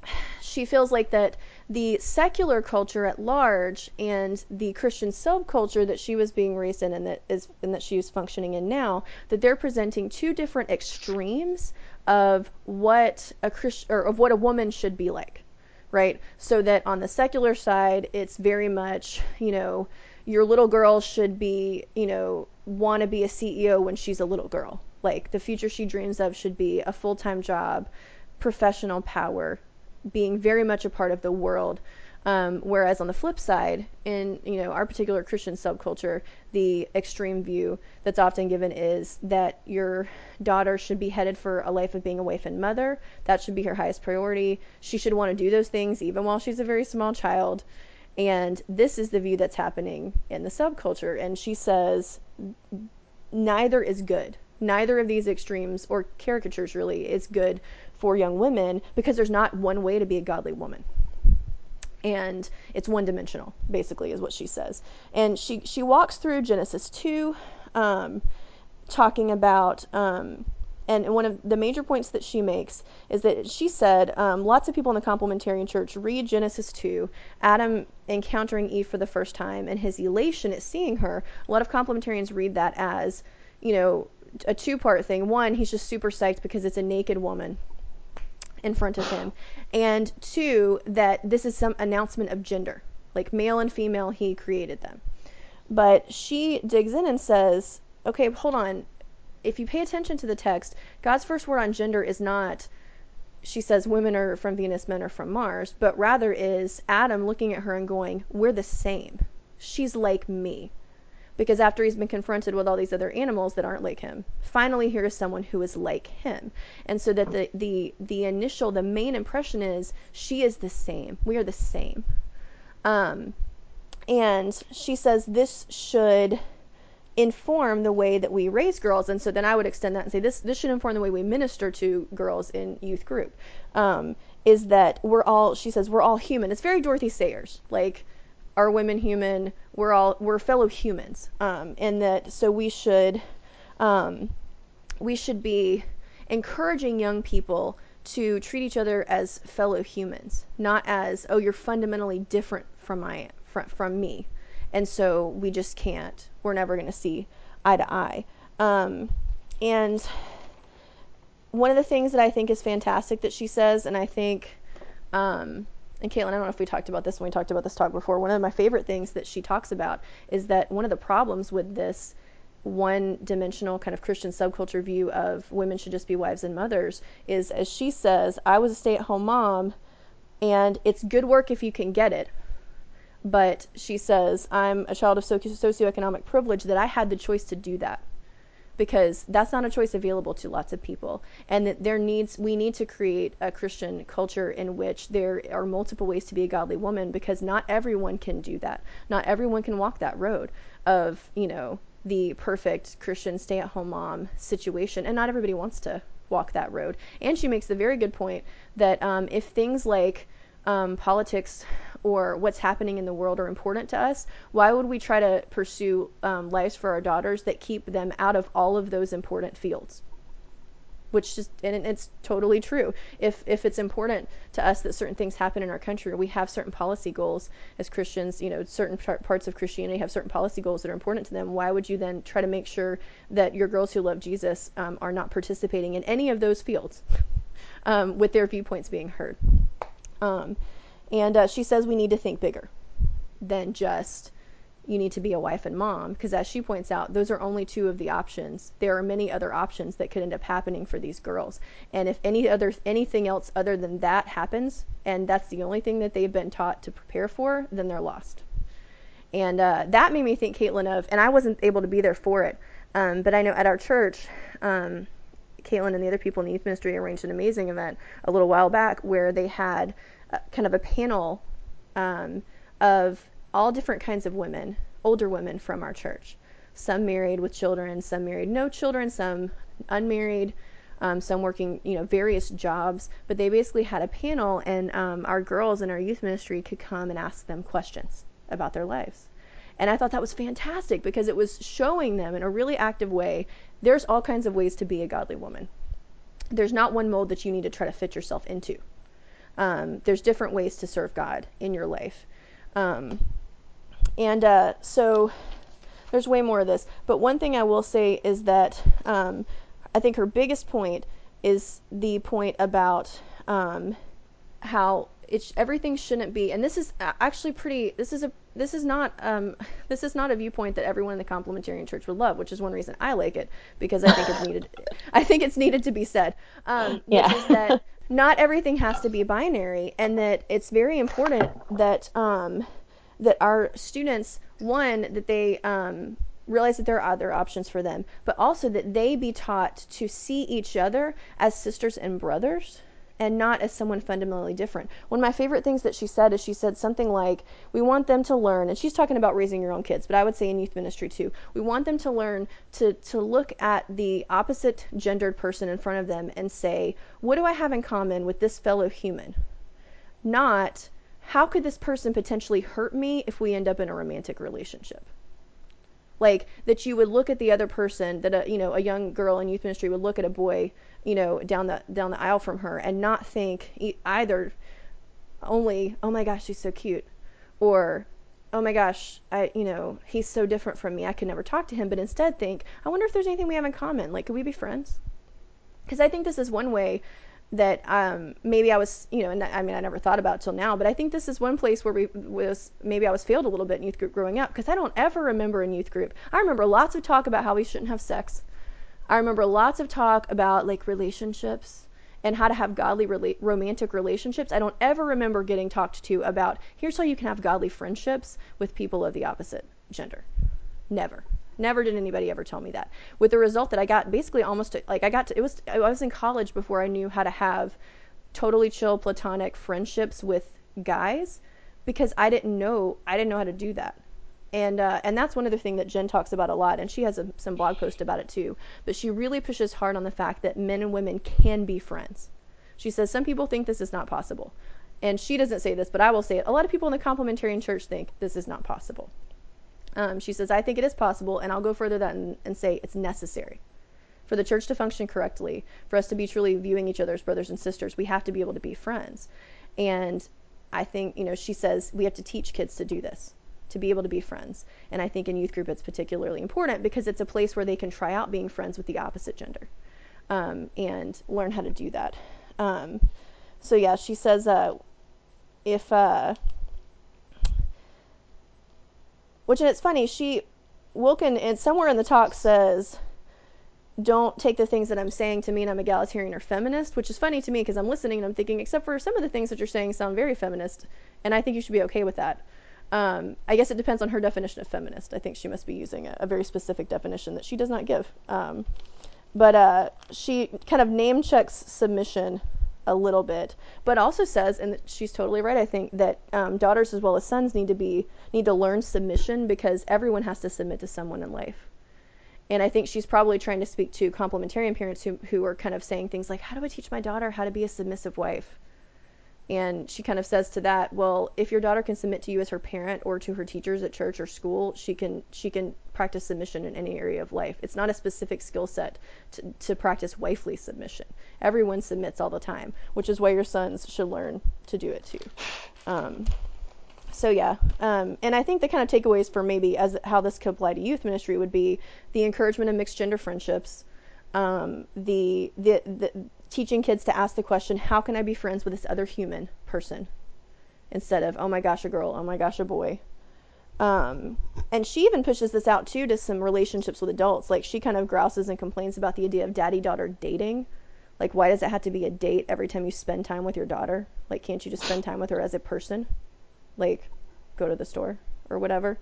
Speaker 2: she feels like that the secular culture at large and the Christian subculture that she was being raised in and that is and that she is functioning in now, that they're presenting two different extremes of what a Christ or of what a woman should be like right? So that on the secular side, it's very much, you know, your little girl should be, you know, want to be a CEO when she's a little girl. Like the future she dreams of should be a full time job, professional power, being very much a part of the world. Um, whereas on the flip side, in you know our particular Christian subculture, the extreme view that's often given is that your daughter should be headed for a life of being a wife and mother. That should be her highest priority. She should want to do those things even while she's a very small child. And this is the view that's happening in the subculture. And she says neither is good. Neither of these extremes or caricatures really is good for young women because there's not one way to be a godly woman and it's one dimensional basically is what she says and she she walks through genesis 2 um, talking about um, and one of the major points that she makes is that she said um, lots of people in the complementarian church read Genesis 2, Adam encountering Eve for the first time, and his elation at seeing her. A lot of complementarians read that as, you know, a two part thing. One, he's just super psyched because it's a naked woman in front of him. And two, that this is some announcement of gender. Like male and female, he created them. But she digs in and says, okay, hold on. If you pay attention to the text, God's first word on gender is not, she says, women are from Venus, men are from Mars, but rather is Adam looking at her and going, we're the same. She's like me because after he's been confronted with all these other animals that aren't like him finally here is someone who is like him. And so that the the the initial the main impression is she is the same. We are the same. Um and she says this should inform the way that we raise girls. And so then i would extend that and say this this should inform the way we minister to girls in youth group um, is that we're all she says we're all human. It's very dorothy sayers. Like are women human we're all we're fellow humans um, and that so we should um, we should be encouraging young people to treat each other as fellow humans not as oh you're fundamentally different from my from, from me. And so we just can't we're never going to see eye to eye. Um, and one of the things that i think is fantastic that she says and i think um, and Caitlin, I don't know if we talked about this when we talked about this talk before. One of my favorite things that she talks about is that one of the problems with this one dimensional kind of Christian subculture view of women should just be wives and mothers is, as she says, I was a stay at home mom, and it's good work if you can get it. But she says, I'm a child of socioeconomic privilege that I had the choice to do that because that's not a choice available to lots of people. And that there needs we need to create a christian culture in which there are multiple ways to be a godly woman because not everyone can do that. Not everyone can walk that road of you know the perfect christian stay-at-home mom situation. And not everybody wants to walk that road. And she makes the very good point that um, if things like um, politics or what's happening in the world are important to us, why would we try to pursue um, lives for our daughters that keep them out of all of those important fields? Which just and it's totally true. If if it's important to us that certain things happen in our country, we have certain policy goals as Christians, you know, certain parts of Christianity have certain policy goals that are important to them. Why would you then try to make sure that your girls who love Jesus um, are not participating in any of those fields um, with their viewpoints being heard? Um, and uh, she says we need to think bigger than just you need to be a wife and mom. Because as she points out those are only two of the options. There are many other options that could end up happening for these girls. And if any other anything else other than that happens and that's the only thing that they've been taught to prepare for then they're lost. And uh, that made me think caitlin of and i wasn't able to be there for it um, but i know at our church um, caitlin and the other people in the youth ministry arranged an amazing event a little while back where they had kind of a panel um, of all different kinds of women, older women from our church. Some married with children, some married no children, some unmarried, um, some working, you know, various jobs. But they basically had a panel, and um, our girls in our youth ministry could come and ask them questions about their lives. And I thought that was fantastic because it was showing them in a really active way there's all kinds of ways to be a godly woman. There's not one mold that you need to try to fit yourself into. Um, there's different ways to serve God in your life. Um, and uh, so there's way more of this. But one thing I will say is that um, I think her biggest point is the point about um, how it's everything shouldn't be. And this is actually pretty. This is a this is not um, this is not a viewpoint that everyone in the complementarian church would love, which is one reason I like it because I think it's needed. I think it's needed to be said. Um,
Speaker 4: yeah.
Speaker 2: Which is that not everything has to be binary, and that it's very important that um, that our students one that they um, realize that there are other options for them, but also that they be taught to see each other as sisters and brothers and not as someone fundamentally different. One of my favorite things that she said is she said something like, We want them to learn, and she's talking about raising your own kids, but I would say in youth ministry too. We want them to learn to, to look at the opposite gendered person in front of them and say, What do I have in common with this fellow human? Not, How could this person potentially hurt me if we end up in a romantic relationship? like that you would look at the other person that a you know a young girl in youth ministry would look at a boy you know down the down the aisle from her and not think either only oh my gosh she's so cute or oh my gosh i you know he's so different from me i could never talk to him but instead think i wonder if there's anything we have in common like could we be friends because i think this is one way that um, maybe I was, you know, and I mean, I never thought about till now, but I think this is one place where we was maybe I was failed a little bit in youth group growing up because I don't ever remember in youth group. I remember lots of talk about how we shouldn't have sex. I remember lots of talk about like relationships and how to have godly rela- romantic relationships. I don't ever remember getting talked to about here's how you can have godly friendships with people of the opposite gender. Never. Never did anybody ever tell me that. With the result that I got basically almost like I got to, it was I was in college before I knew how to have totally chill platonic friendships with guys because I didn't know I didn't know how to do that. And uh, and that's one other thing that Jen talks about a lot, and she has a, some blog post about it too. But she really pushes hard on the fact that men and women can be friends. She says some people think this is not possible, and she doesn't say this, but I will say it. A lot of people in the complementarian church think this is not possible. Um, she says, I think it is possible, and I'll go further than and say it's necessary. For the church to function correctly, for us to be truly viewing each other as brothers and sisters, we have to be able to be friends. And I think, you know, she says we have to teach kids to do this, to be able to be friends. And I think in youth group it's particularly important because it's a place where they can try out being friends with the opposite gender um, and learn how to do that. Um, so, yeah, she says uh, if. Uh, which and it's funny, she Wilkin and somewhere in the talk says don't take the things that I'm saying to mean I'm egalitarian or feminist, which is funny to me because I'm listening and I'm thinking, except for some of the things that you're saying sound very feminist, and I think you should be okay with that. Um, I guess it depends on her definition of feminist. I think she must be using a, a very specific definition that she does not give. Um, but uh, she kind of name checks submission a little bit, but also says, and she's totally right. I think that um, daughters as well as sons need to be need to learn submission because everyone has to submit to someone in life. And I think she's probably trying to speak to complementarian parents who who are kind of saying things like, "How do I teach my daughter how to be a submissive wife?" And she kind of says to that, well, if your daughter can submit to you as her parent or to her teachers at church or school, she can she can practice submission in any area of life. It's not a specific skill set to, to practice wifely submission. Everyone submits all the time, which is why your sons should learn to do it too. Um, so yeah, um, and I think the kind of takeaways for maybe as how this could apply to youth ministry would be the encouragement of mixed gender friendships, um, the, the the teaching kids to ask the question, how can I be friends with this other human person, instead of oh my gosh a girl, oh my gosh a boy. Um, and she even pushes this out too to some relationships with adults. Like she kind of grouses and complains about the idea of daddy daughter dating. Like why does it have to be a date every time you spend time with your daughter? Like can't you just spend time with her as a person? Like go to the store or whatever.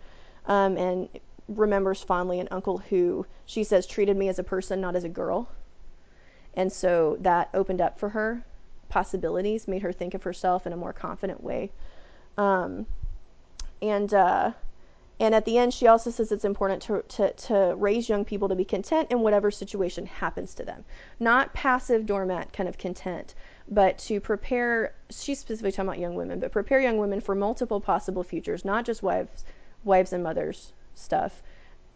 Speaker 2: Um, and remembers fondly an uncle who she says treated me as a person, not as a girl. And so that opened up for her possibilities, made her think of herself in a more confident way. Um, and uh, and at the end, she also says it's important to, to, to raise young people to be content in whatever situation happens to them. Not passive doormat kind of content, but to prepare, she's specifically talking about young women, but prepare young women for multiple possible futures, not just wives, wives and mothers stuff,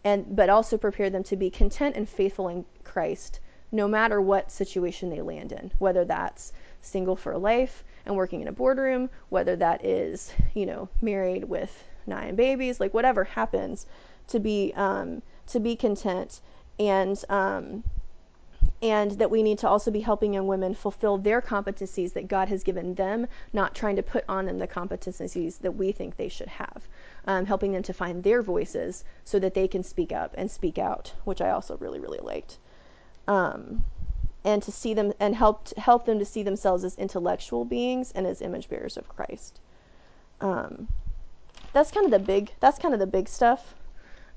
Speaker 2: and but also prepare them to be content and faithful in Christ, no matter what situation they land in, whether that's single for life and working in a boardroom, whether that is, you know, married with nine babies, like whatever happens, to be um, to be content and um, and that we need to also be helping young women fulfill their competencies that God has given them, not trying to put on them the competencies that we think they should have. Um, helping them to find their voices so that they can speak up and speak out, which I also really, really liked. Um, and to see them and help help them to see themselves as intellectual beings and as image bearers of Christ. Um, that's kind of the big that's kind of the big stuff.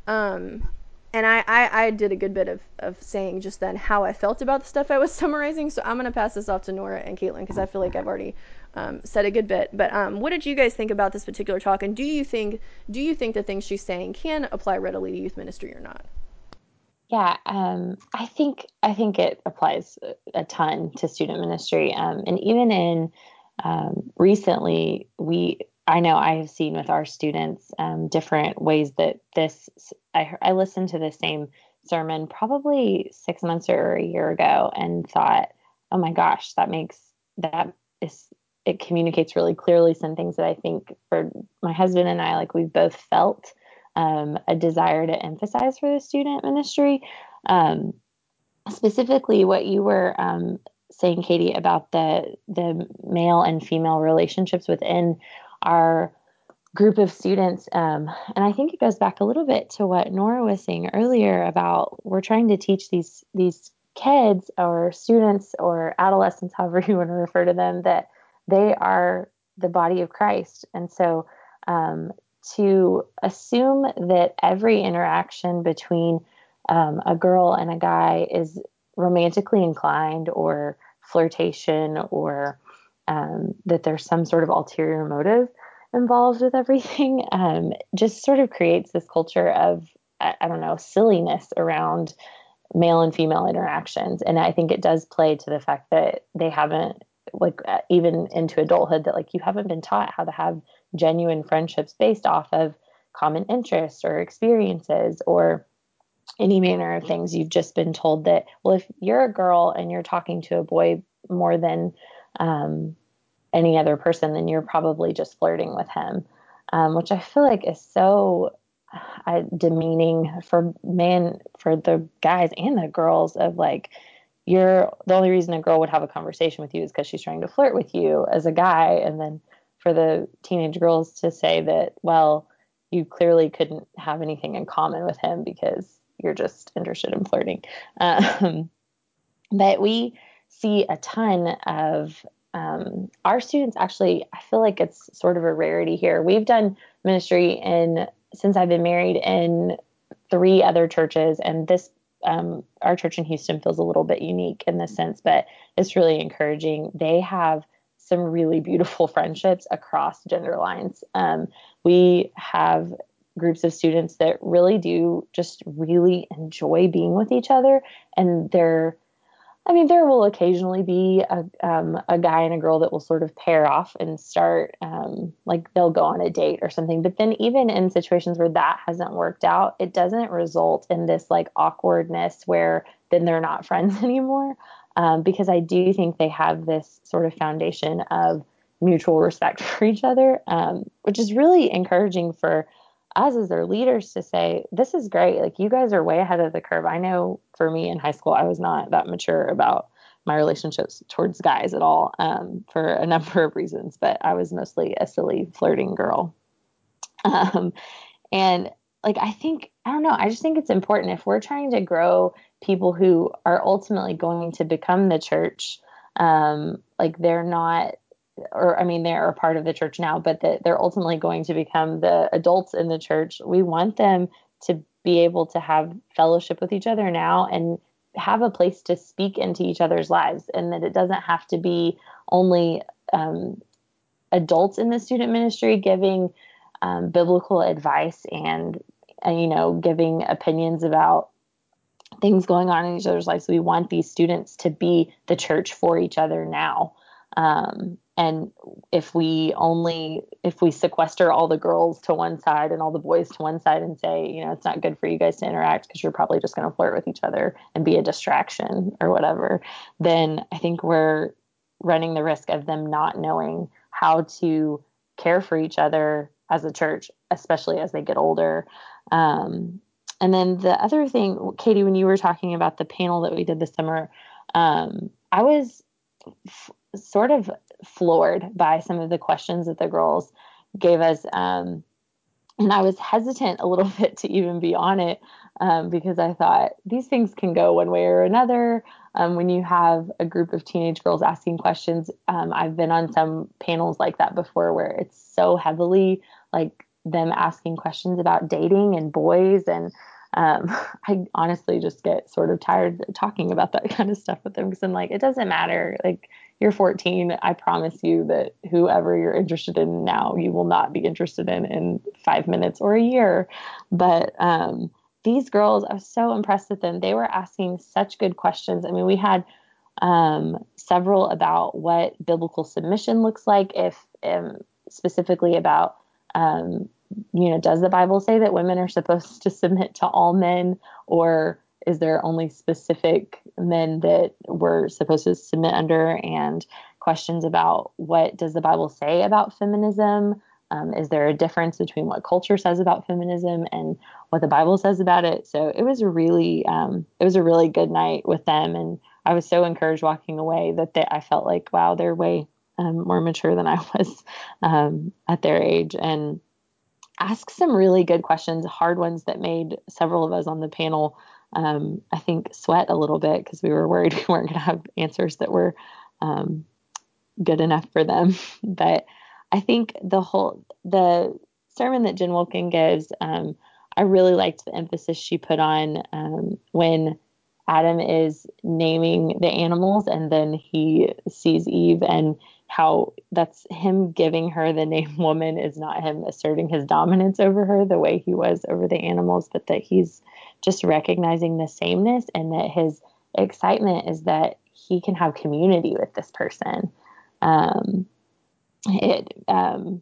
Speaker 2: Um, and I, I, I did a good bit of, of saying just then how I felt about the stuff I was summarizing. So I'm going to pass this off to Nora and Caitlin because I feel like I've already um, said a good bit. But um, what did you guys think about this particular talk? And do you think do you think the things she's saying can apply readily to youth ministry or not?
Speaker 4: Yeah, um, I think I think it applies a ton to student ministry, um, and even in um, recently, we I know I have seen with our students um, different ways that this I I listened to the same sermon probably six months or a year ago and thought, oh my gosh, that makes that is it communicates really clearly some things that I think for my husband and I, like we've both felt um, a desire to emphasize for the student ministry. Um, specifically, what you were um, saying, Katie, about the the male and female relationships within our group of students, um, and I think it goes back a little bit to what Nora was saying earlier about we're trying to teach these these kids or students or adolescents, however you want to refer to them, that they are the body of Christ. And so um, to assume that every interaction between um, a girl and a guy is romantically inclined or flirtation or um, that there's some sort of ulterior motive involved with everything um, just sort of creates this culture of I, I don't know silliness around male and female interactions. And i think it does play to the fact that they haven't like uh, even into adulthood that like you haven't been taught how to have genuine friendships based off of common interests or experiences or any manner of things you've just been told that well if you're a girl and you're talking to a boy more than um, any other person then you're probably just flirting with him um, which i feel like is so uh, demeaning for men for the guys and the girls of like you're the only reason a girl would have a conversation with you is because she's trying to flirt with you as a guy and then for the teenage girls to say that well you clearly couldn't have anything in common with him because you're just interested in flirting um, but we see a ton of um, our students actually i feel like it's sort of a rarity here we've done ministry in since i've been married in three other churches and this um, our church in Houston feels a little bit unique in this sense, but it's really encouraging. They have some really beautiful friendships across gender lines. Um, we have groups of students that really do just really enjoy being with each other, and they're I mean, there will occasionally be a, um, a guy and a girl that will sort of pair off and start, um, like they'll go on a date or something. But then, even in situations where that hasn't worked out, it doesn't result in this like awkwardness where then they're not friends anymore. Um, because I do think they have this sort of foundation of mutual respect for each other, um, which is really encouraging for us as their leaders to say, this is great. Like you guys are way ahead of the curve. I know for me in high school, I was not that mature about my relationships towards guys at all um, for a number of reasons, but I was mostly a silly flirting girl. Um, and like, I think, I don't know, I just think it's important if we're trying to grow people who are ultimately going to become the church, um, like they're not or I mean, they're a part of the church now, but that they're ultimately going to become the adults in the church. We want them to be able to have fellowship with each other now and have a place to speak into each other's lives, and that it doesn't have to be only um, adults in the student ministry giving um, biblical advice and, and, you know, giving opinions about things going on in each other's lives. We want these students to be the church for each other now. Um, and if we only if we sequester all the girls to one side and all the boys to one side and say you know it's not good for you guys to interact because you're probably just going to flirt with each other and be a distraction or whatever then i think we're running the risk of them not knowing how to care for each other as a church especially as they get older um, and then the other thing katie when you were talking about the panel that we did this summer um, i was f- sort of floored by some of the questions that the girls gave us. Um, and I was hesitant a little bit to even be on it um, because I thought these things can go one way or another. Um, when you have a group of teenage girls asking questions, um, I've been on some panels like that before where it's so heavily like them asking questions about dating and boys and um, I honestly just get sort of tired talking about that kind of stuff with them because I'm like, it doesn't matter. Like, you're 14. I promise you that whoever you're interested in now, you will not be interested in in five minutes or a year. But um, these girls, I was so impressed with them. They were asking such good questions. I mean, we had um, several about what biblical submission looks like, if um, specifically about um, you know, does the Bible say that women are supposed to submit to all men, or is there only specific men that we're supposed to submit under? And questions about what does the Bible say about feminism? Um, is there a difference between what culture says about feminism and what the Bible says about it? So it was a really, um, it was a really good night with them, and I was so encouraged walking away that they, I felt like, wow, they're way um, more mature than I was um, at their age, and asked some really good questions, hard ones that made several of us on the panel, um, I think, sweat a little bit because we were worried we weren't going to have answers that were um, good enough for them. but I think the whole the sermon that Jen Wilkin gives, um, I really liked the emphasis she put on um, when Adam is naming the animals and then he sees Eve and how that's him giving her the name woman is not him asserting his dominance over her the way he was over the animals, but that he's just recognizing the sameness and that his excitement is that he can have community with this person. Um, it um,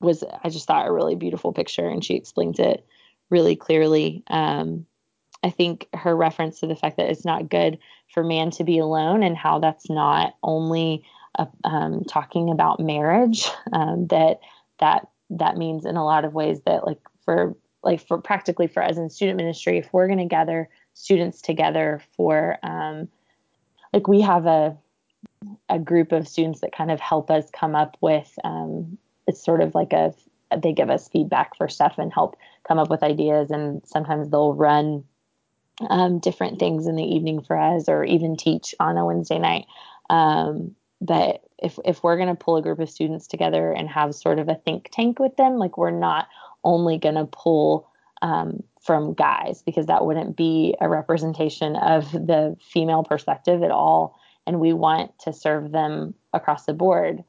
Speaker 4: was, I just thought, a really beautiful picture, and she explains it really clearly. Um, I think her reference to the fact that it's not good for man to be alone and how that's not only uh, um, talking about marriage, um, that that that means in a lot of ways that like for like for practically for us in student ministry, if we're going to gather students together for um, like we have a a group of students that kind of help us come up with um, it's sort of like a they give us feedback for stuff and help come up with ideas and sometimes they'll run um, different things in the evening for us or even teach on a wednesday night. Um, but if, if we're going to pull a group of students together and have sort of a think tank with them like we're not only going to pull um, from guys because that wouldn't be a representation of the female perspective at all and we want to serve them across the board.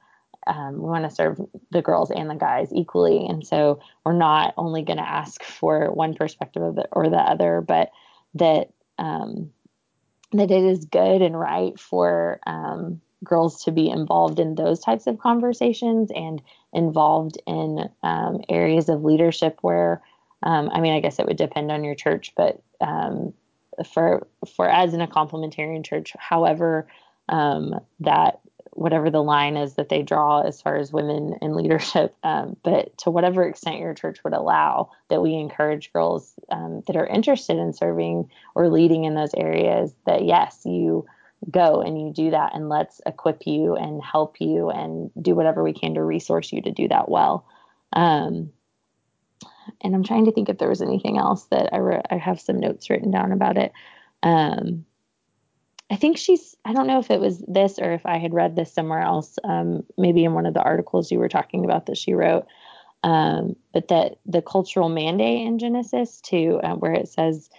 Speaker 4: Um, we want to serve the girls and the guys equally, and so we're not only going to ask for one perspective of the, or the other, but that um, that it is good and right for um, girls to be involved in those types of conversations and involved in um, areas of leadership where, um, I mean, I guess it would depend on your church, but um, for for as in a complementarian church, however um, that whatever the line is that they draw as far as women in leadership, um, but to whatever extent your church would allow, that we encourage girls um, that are interested in serving or leading in those areas. That yes, you go and you do that, and let's equip you and help you and do whatever we can to resource you to do that well. Um, and I'm trying to think if there was anything else that I, re- I have some notes written down about it. Um, I think she's, I don't know if it was this or if I had read this somewhere else, um, maybe in one of the articles you were talking about that she wrote, um, but that the cultural mandate in Genesis to uh, where it says,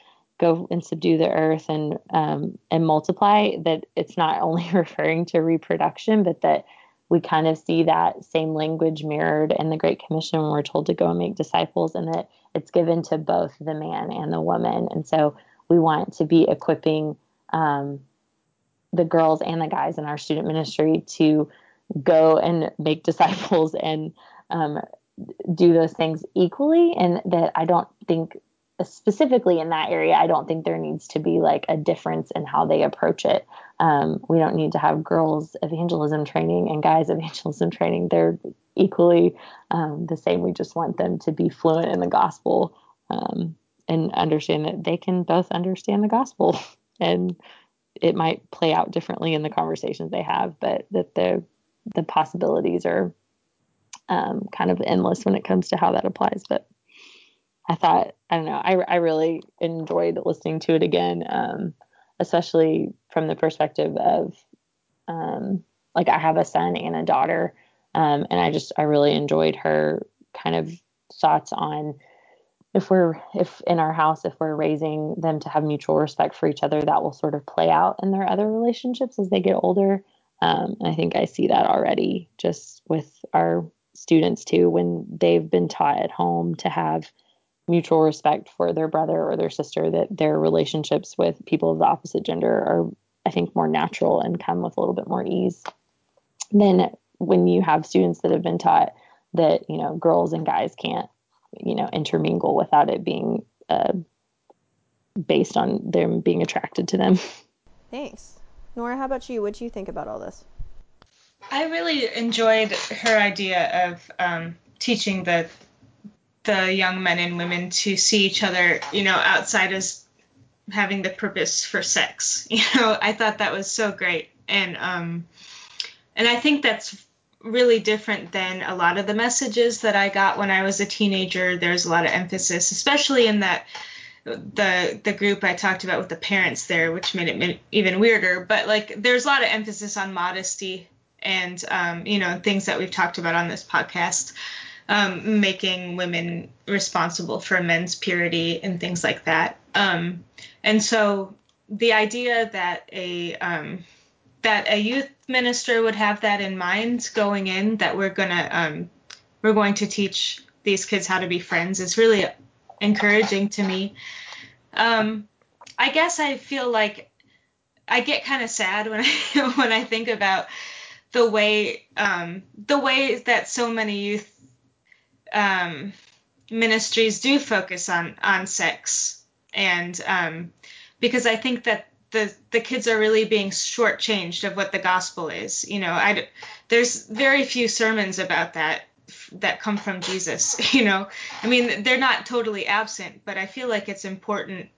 Speaker 4: go and subdue the earth and um, and multiply that it's not only referring to reproduction but that we kind of see that same language mirrored in the great commission when we're told to go and make disciples and that it's given to both the man and the woman and so we want to be equipping um, the girls and the guys in our student ministry to go and make disciples and um, do those things equally. And that I don't think, specifically in that area, I don't think there needs to be like a difference in how they approach it. Um, we don't need to have girls evangelism training and guys evangelism training. They're equally um, the same. We just want them to be fluent in the gospel um, and understand that they can both understand the gospel and it might play out differently in the conversations they have, but that the the possibilities are um, kind of endless when it comes to how that applies. But I thought I don't know I I really enjoyed listening to it again, um, especially from the perspective of um, like I have a son and a daughter, um, and I just I really enjoyed her kind of thoughts on if we're if in our house if we're raising them to have mutual respect for each other that will sort of play out in their other relationships as they get older. Um, and i think i see that already just with our students too when they've been taught at home to have mutual respect for their brother or their sister that their relationships with people of the opposite gender are i think more natural and come with a little bit more ease than when you have students that have been taught that you know girls and guys can't you know, intermingle without it being uh, based on them being attracted to them.
Speaker 2: Thanks. Nora, how about you? What do you think about all this?
Speaker 3: I really enjoyed her idea of um, teaching the the young men and women to see each other, you know, outside as having the purpose for sex. You know, I thought that was so great, and um, and I think that's really different than a lot of the messages that I got when I was a teenager. There's a lot of emphasis, especially in that the the group I talked about with the parents there, which made it even weirder. But like, there's a lot of emphasis on modesty and um, you know things that we've talked about on this podcast, um, making women responsible for men's purity and things like that. Um, and so the idea that a um, that a youth minister would have that in mind going in, that we're gonna um, we're going to teach these kids how to be friends, is really encouraging to me. Um, I guess I feel like I get kind of sad when I when I think about the way um, the way that so many youth um, ministries do focus on on sex, and um, because I think that the the kids are really being shortchanged of what the gospel is. You know, I there's very few sermons about that that come from Jesus. You know, I mean, they're not totally absent, but I feel like it's important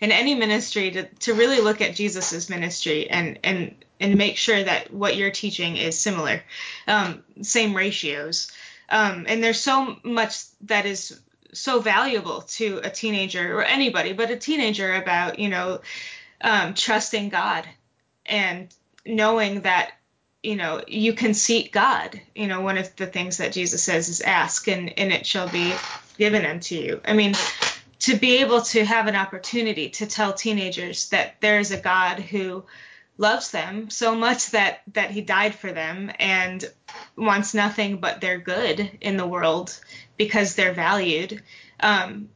Speaker 3: in any ministry to, to really look at Jesus's ministry and and and make sure that what you're teaching is similar, um, same ratios. Um, and there's so much that is so valuable to a teenager or anybody, but a teenager about you know um, trusting God and knowing that you know you can seek God. You know, one of the things that Jesus says is ask and and it shall be given unto you. I mean, to be able to have an opportunity to tell teenagers that there is a God who loves them so much that that he died for them and wants nothing but their good in the world because they're valued um,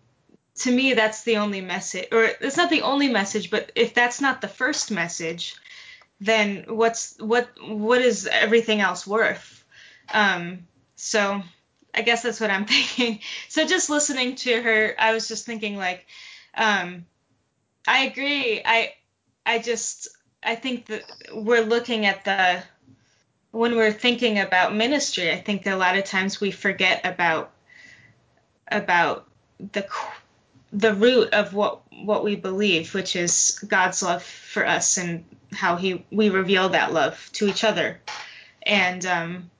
Speaker 3: to me that's the only message or it's not the only message but if that's not the first message then what's what what is everything else worth um, so I guess that's what I'm thinking. So just listening to her, I was just thinking like, um, I agree. I I just I think that we're looking at the when we're thinking about ministry. I think a lot of times we forget about about the the root of what what we believe, which is God's love for us and how he we reveal that love to each other. And um,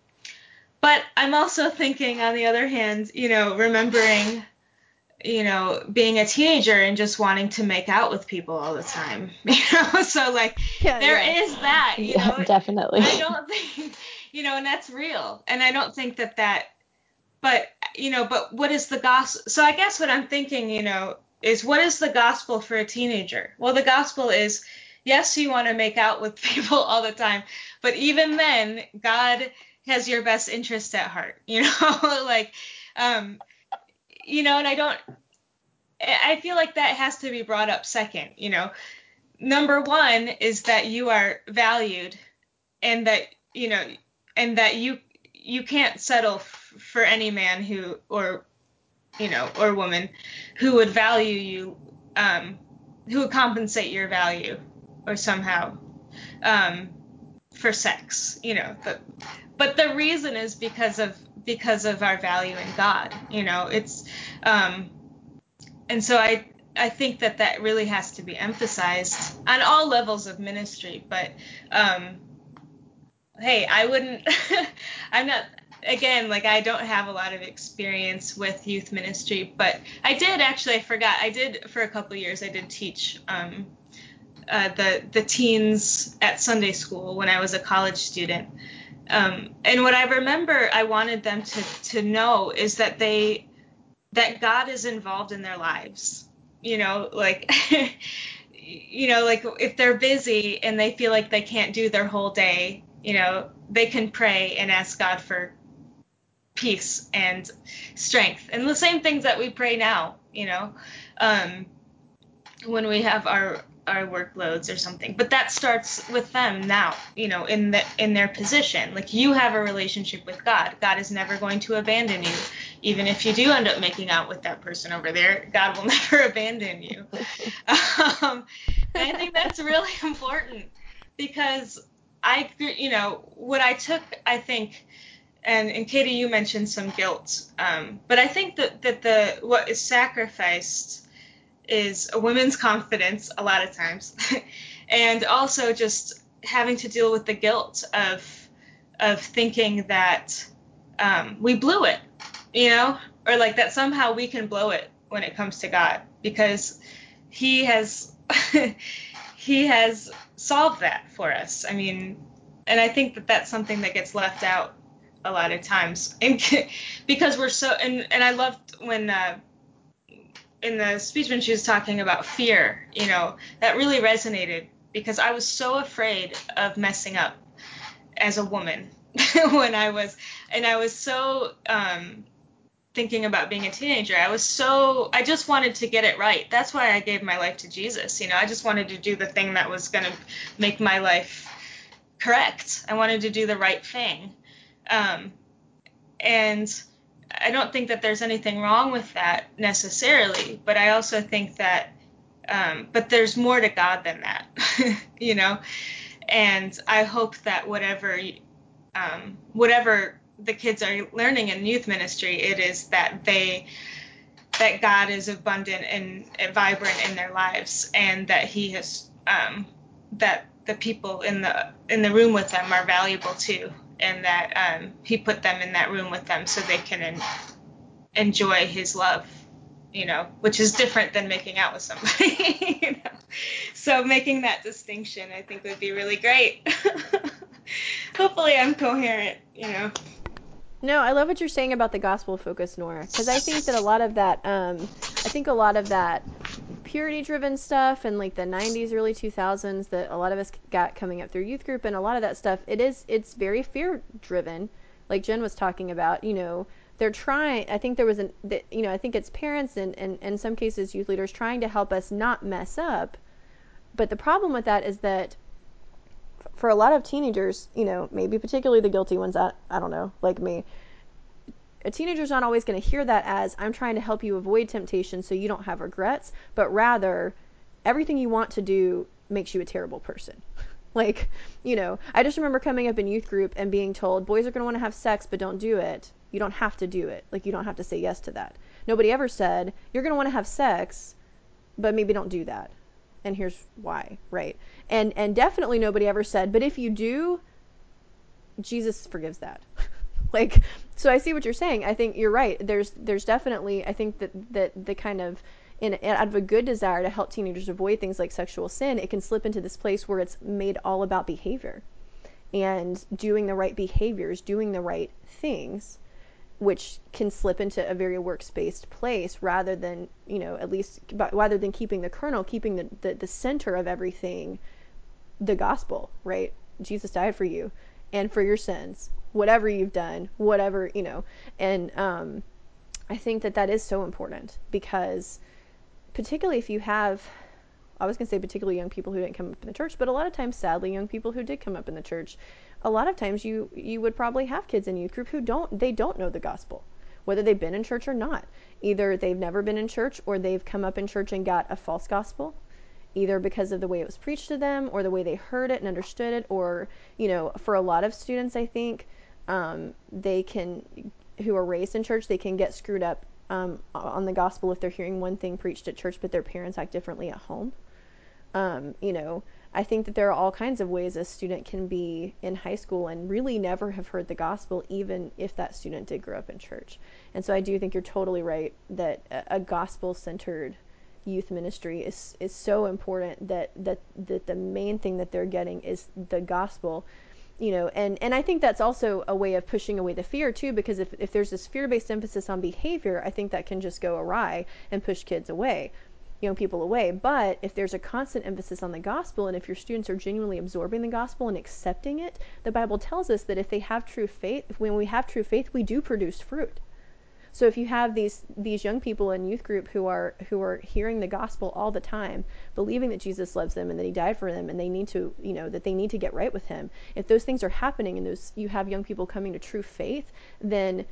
Speaker 3: but I'm also thinking, on the other hand, you know, remembering, you know, being a teenager and just wanting to make out with people all the time. You know, so like yeah, there yeah. is that. You
Speaker 4: yeah,
Speaker 3: know,
Speaker 4: definitely.
Speaker 3: I don't think, you know, and that's real. And I don't think that that. But you know, but what is the gospel? So I guess what I'm thinking, you know, is what is the gospel for a teenager? Well, the gospel is yes, you want to make out with people all the time, but even then, God has your best interest at heart, you know, like, um, you know, and I don't, I feel like that has to be brought up second, you know. Number one is that you are valued and that, you know, and that you, you can't settle f- for any man who, or, you know, or woman who would value you, um, who would compensate your value or somehow, um, for sex, you know, but but the reason is because of because of our value in God. You know, it's um, and so I I think that that really has to be emphasized on all levels of ministry. But um, hey, I wouldn't. I'm not again like I don't have a lot of experience with youth ministry, but I did actually. I forgot. I did for a couple years. I did teach. Um, uh, the the teens at Sunday school when I was a college student, um, and what I remember I wanted them to to know is that they that God is involved in their lives. You know, like you know, like if they're busy and they feel like they can't do their whole day, you know, they can pray and ask God for peace and strength and the same things that we pray now, you know. Um, when we have our our workloads or something. But that starts with them now, you know, in the in their position. Like you have a relationship with God. God is never going to abandon you. Even if you do end up making out with that person over there, God will never abandon you. Um, I think that's really important because I, you know, what I took, I think, and, and Katie, you mentioned some guilt, um, but I think that, that the what is sacrificed is a woman's confidence a lot of times, and also just having to deal with the guilt of of thinking that um, we blew it, you know, or like that somehow we can blow it when it comes to God because He has He has solved that for us. I mean, and I think that that's something that gets left out a lot of times, and because we're so and and I loved when. Uh, in the speech when she was talking about fear, you know, that really resonated because I was so afraid of messing up as a woman when I was, and I was so um, thinking about being a teenager. I was so, I just wanted to get it right. That's why I gave my life to Jesus. You know, I just wanted to do the thing that was going to make my life correct. I wanted to do the right thing. Um, and I don't think that there's anything wrong with that necessarily, but I also think that, um, but there's more to God than that, you know. And I hope that whatever, um, whatever the kids are learning in youth ministry, it is that they, that God is abundant and, and vibrant in their lives, and that He has, um, that the people in the in the room with them are valuable too, and that um, he put them in that room with them so they can en- enjoy his love, you know, which is different than making out with somebody. you know? So making that distinction, I think, would be really great. Hopefully, I'm coherent, you know.
Speaker 2: No, I love what you're saying about the gospel focus, Nora, because I think that a lot of that, um, I think a lot of that purity driven stuff and like the 90s early 2000s that a lot of us got coming up through youth group and a lot of that stuff it is it's very fear driven like jen was talking about you know they're trying i think there was an you know i think it's parents and, and in some cases youth leaders trying to help us not mess up but the problem with that is that for a lot of teenagers you know maybe particularly the guilty ones i, I don't know like me a teenager's not always going to hear that as I'm trying to help you avoid temptation so you don't have regrets, but rather everything you want to do makes you a terrible person. like, you know, I just remember coming up in youth group and being told boys are going to want to have sex, but don't do it. You don't have to do it. Like, you don't have to say yes to that. Nobody ever said you're going to want to have sex, but maybe don't do that. And here's why, right? And and definitely nobody ever said, but if you do, Jesus forgives that. like so I see what you're saying. I think you're right. There's there's definitely I think that that the kind of in out of a good desire to help teenagers avoid things like sexual sin, it can slip into this place where it's made all about behavior and doing the right behaviors, doing the right things, which can slip into a very works-based place rather than you know at least rather than keeping the kernel, keeping the, the the center of everything, the gospel, right? Jesus died for you and for your sins whatever you've done, whatever, you know. And um, I think that that is so important because, particularly if you have, I was going to say particularly young people who didn't come up in the church, but a lot of times, sadly, young people who did come up in the church, a lot of times you you would probably have kids in youth group who don't they don't know the gospel, whether they've been in church or not. Either they've never been in church or they've come up in church and got a false gospel either because of the way it was preached to them or the way they heard it and understood it or you know for a lot of students i think um, they can who are raised in church they can get screwed up um, on the gospel if they're hearing one thing preached at church but their parents act differently at home. Um, you know i think that there are all kinds of ways a student can be in high school and really never have heard the gospel even if that student did grow up in church. And so i do think you're totally right that a, gospel centered youth ministry is is so important that that that the main thing that they're getting is the gospel you know and and i think that's also a way of pushing away the fear too because if, if there's this fear-based emphasis on behavior i think that can just go awry and push kids away young people away. But if there's a constant emphasis on the gospel and if your students are genuinely absorbing the gospel and accepting it the bible tells us that if they have true faith when we have true faith we do produce fruit So if you have these these young people in youth group who are who are hearing the gospel all the time, believing that Jesus loves them and that he died for them and they need to, you know, that they need to get right with him. If those things are happening and those you have young people coming to true faith, then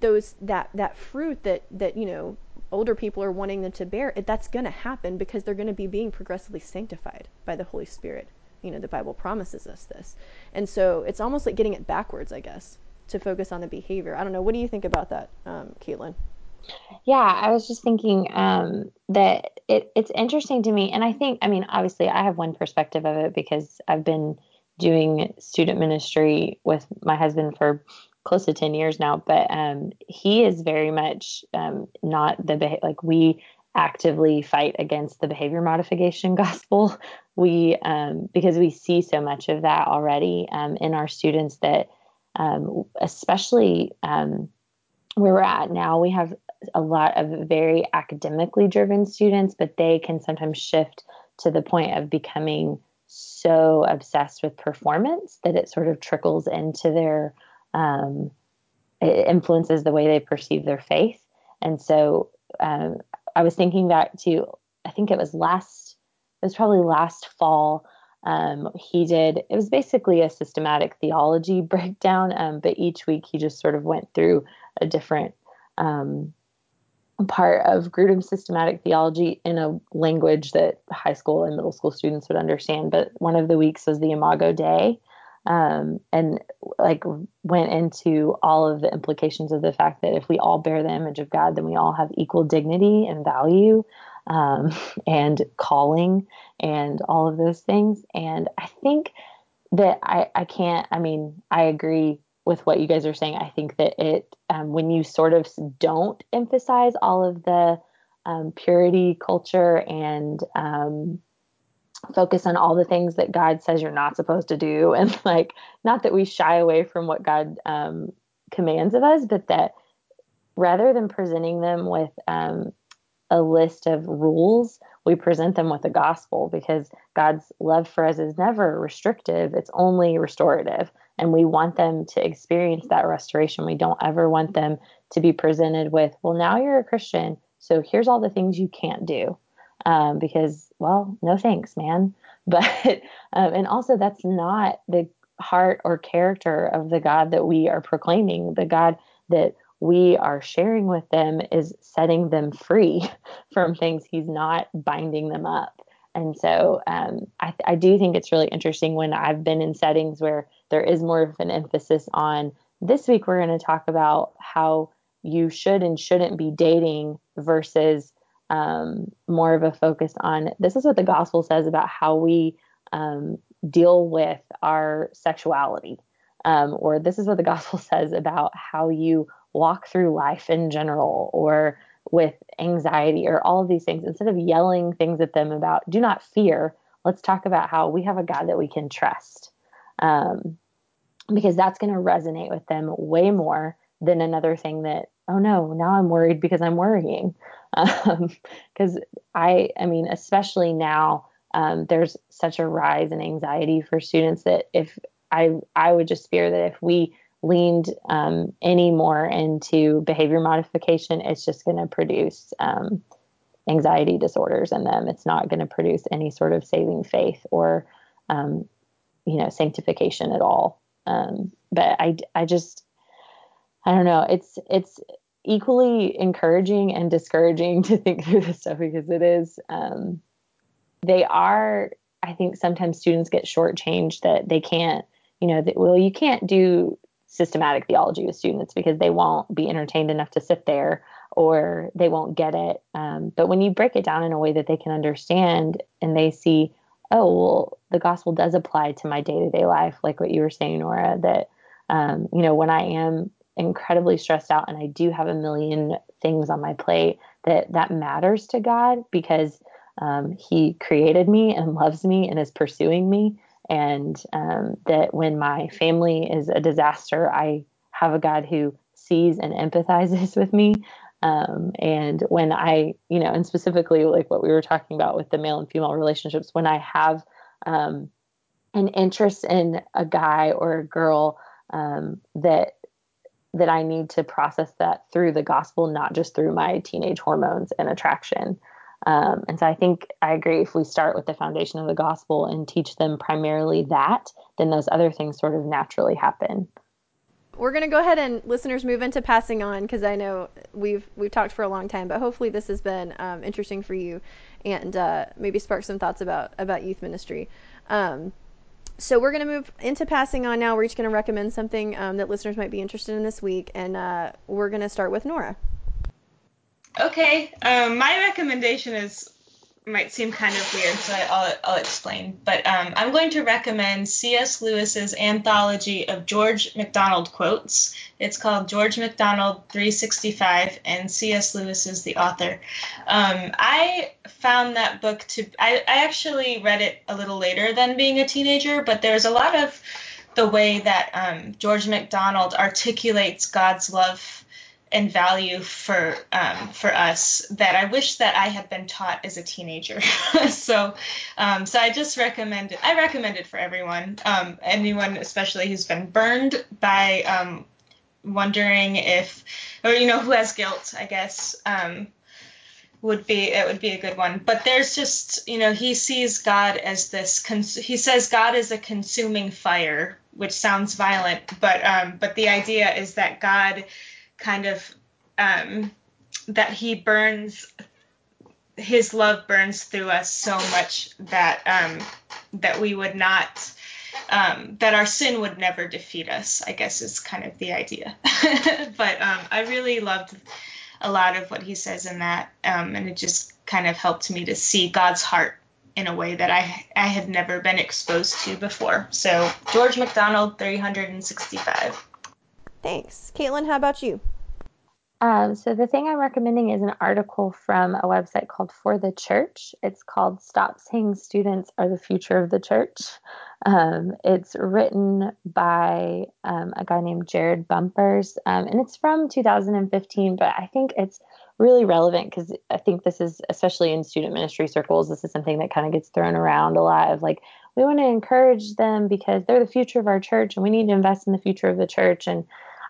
Speaker 2: those that that fruit that that, you know, older people are wanting them to bear, that's going to happen because they're going to be being progressively sanctified by the Holy Spirit. You know, the Bible promises us this. And so it's almost like getting it backwards, I guess, to focus on the behavior. I don't know. What do you think about that, um, Caitlin?
Speaker 4: Yeah, I was just thinking um, that it, it's interesting to me. And I think, I mean, obviously, I have one perspective of it because I've been doing student ministry with my husband for close to 10 years now, but um, he is very much um, not the, like, we actively fight against the behavior modification gospel. We, um, because we see so much of that already um, in our students that, um, especially um, where we're at now, we have a lot of very academically driven students, but they can sometimes shift to the point of becoming so obsessed with performance that it sort of trickles into their um, it influences the way they perceive their faith. And so um, I was thinking back to, I think it was last, it was probably last fall. Um, he did, it was basically a systematic theology breakdown, um, but each week he just sort of went through a different um, part of Grudem's systematic theology in a language that high school and middle school students would understand. But one of the weeks was the Imago Dei um, and like went into all of the implications of the fact that if we all bear the image of God, then we all have equal dignity and value um, and calling and all of those things. And I think that I, I can't, I mean, I agree with what you guys are saying. I think that it, um, when you sort of don't emphasize all of the um, purity culture and um, focus on all the things that God says you're not supposed to do. And like, not that we shy away from what God um, commands of us, but that rather than presenting them with um, a list of rules, we present them with the gospel because God's love for us is never restrictive, it's only restorative. And we want them to experience that restoration. We don't ever want them to be presented with, well, now you're a Christian, so here's all the things you can't do um, because, well, no thanks, man. But, um, and also that's not the heart or character of the God that we are proclaiming. The God that we are sharing with them is setting them free from things. He's not binding them up. And so um, I, I, do think it's really interesting when I've been in settings where there is more of an emphasis on this week, we're going to talk about how you should and shouldn't be dating versus um, more of a focus on this is what the gospel says about how we um, deal with our sexuality, um, or this is what the gospel says about how you walk through life in general, or with anxiety, or all of these things. Instead of yelling things at them about do not fear, let's talk about how we have a God that we can trust. Um, because that's going to resonate with them way more than another thing that oh no now i'm worried because i'm worrying because um, I, I mean, especially now, um, there's such a rise in anxiety for students that if I, I would just fear that if we leaned um, any more into behavior modification, it's just going to produce um, anxiety disorders in them. It's not going to produce any sort of saving faith or, um, you know, sanctification at all. Um, but I, I just, I don't know. It's, it's, equally encouraging and discouraging to think through this stuff because it is um, they are i think sometimes students get shortchanged that they can't you know that well you can't do systematic theology with students because they won't be entertained enough to sit there or they won't get it. Um, but when you break it down in a way that they can understand and they see oh well the gospel does apply to my day-to-day life like what you were saying nora that um, you know when i am incredibly stressed out and I do have a million things on my plate that that matters to God because um, he created me and loves me and is pursuing me and um, that when my family is a disaster I have a God who sees and empathizes with me um, and when I you know and specifically like what we were talking about with the male and female relationships when I have um, an interest in a guy or a girl um, that that I need to process that through the gospel, not just through my teenage hormones and attraction. Um, and so I think I agree. If we start with the foundation of the gospel and teach them primarily that, then those other things sort of naturally happen.
Speaker 2: We're gonna go ahead and listeners move into passing on because I know we've we've talked for a long time, but hopefully this has been um, interesting for you and uh, maybe spark some thoughts about about youth ministry. Um, so we're going to move into passing on now. We're each going to recommend something um, that listeners might be interested in this week, and uh, we're going to start with Nora.
Speaker 3: Okay, um, my recommendation is might seem kind of weird, so I'll, I'll explain. But um, I'm going to recommend C.S. Lewis's anthology of George MacDonald quotes. It's called George MacDonald 365, and C.S. Lewis is the author. Um, I found that book to, I, I actually read it a little later than being a teenager, but there's a lot of the way that um, George MacDonald articulates God's love and value for um, for us that I wish that I had been taught as a teenager. so um, so I just recommend it. I recommend it for everyone, um, anyone especially who's been burned by um, wondering if or you know who has guilt. I guess um, would be it would be a good one. But there's just you know he sees God as this. Cons- he says God is a consuming fire, which sounds violent, but um, but the idea is that God kind of um, that he burns his love burns through us so much that um, that we would not um, that our sin would never defeat us i guess is kind of the idea. But um, i really loved a lot of what he says in that um, and it just kind of helped me to see god's heart in a way that I, I had never been exposed to before. So george MacDonald 365
Speaker 2: Thanks, Caitlin. How about you?
Speaker 4: Um, so the thing I'm recommending is an article from a website called For the Church. It's called "Stop Saying Students Are the Future of the Church." Um, it's written by um, a guy named Jared Bumpers, um, and it's from 2015. But I think it's really relevant because I think this is, especially in student ministry circles, this is something that kind of gets thrown around a lot. Of like, we want to encourage them because they're the future of our church, and we need to invest in the future of the church, and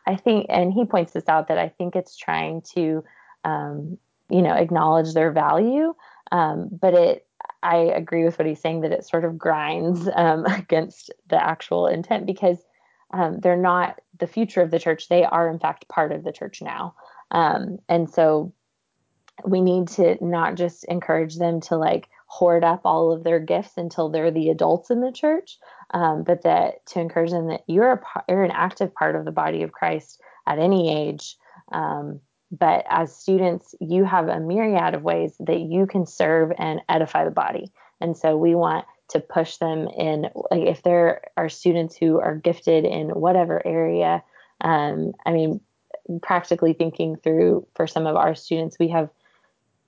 Speaker 4: I think, and he points this out that I think it's trying to, um, you know, acknowledge their value, um, but it. I agree with what he's saying that it sort of grinds um, against the actual intent because um, they're not the future of the church. They are, in fact, part of the church now, um, and so we need to not just encourage them to like hoard up all of their gifts until they're the adults in the church, um, but that to encourage them that you're a you're an active part of the body of Christ at any age. Um, but as students, you have a myriad of ways that you can serve and edify the body, and so we want to push them in. Like if there are students who are gifted in whatever area, um, I mean, practically thinking through for some of our students, we have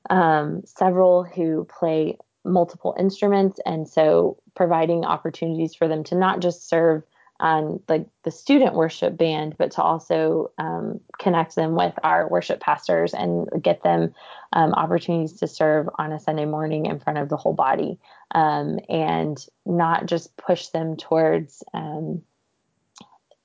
Speaker 4: um, several who play multiple instruments. And so providing opportunities for them to not just serve on like the student worship band but to also um, connect them with our worship pastors and get them um, opportunities to serve on a sunday morning in front of the whole body. Um, and not just push them towards um,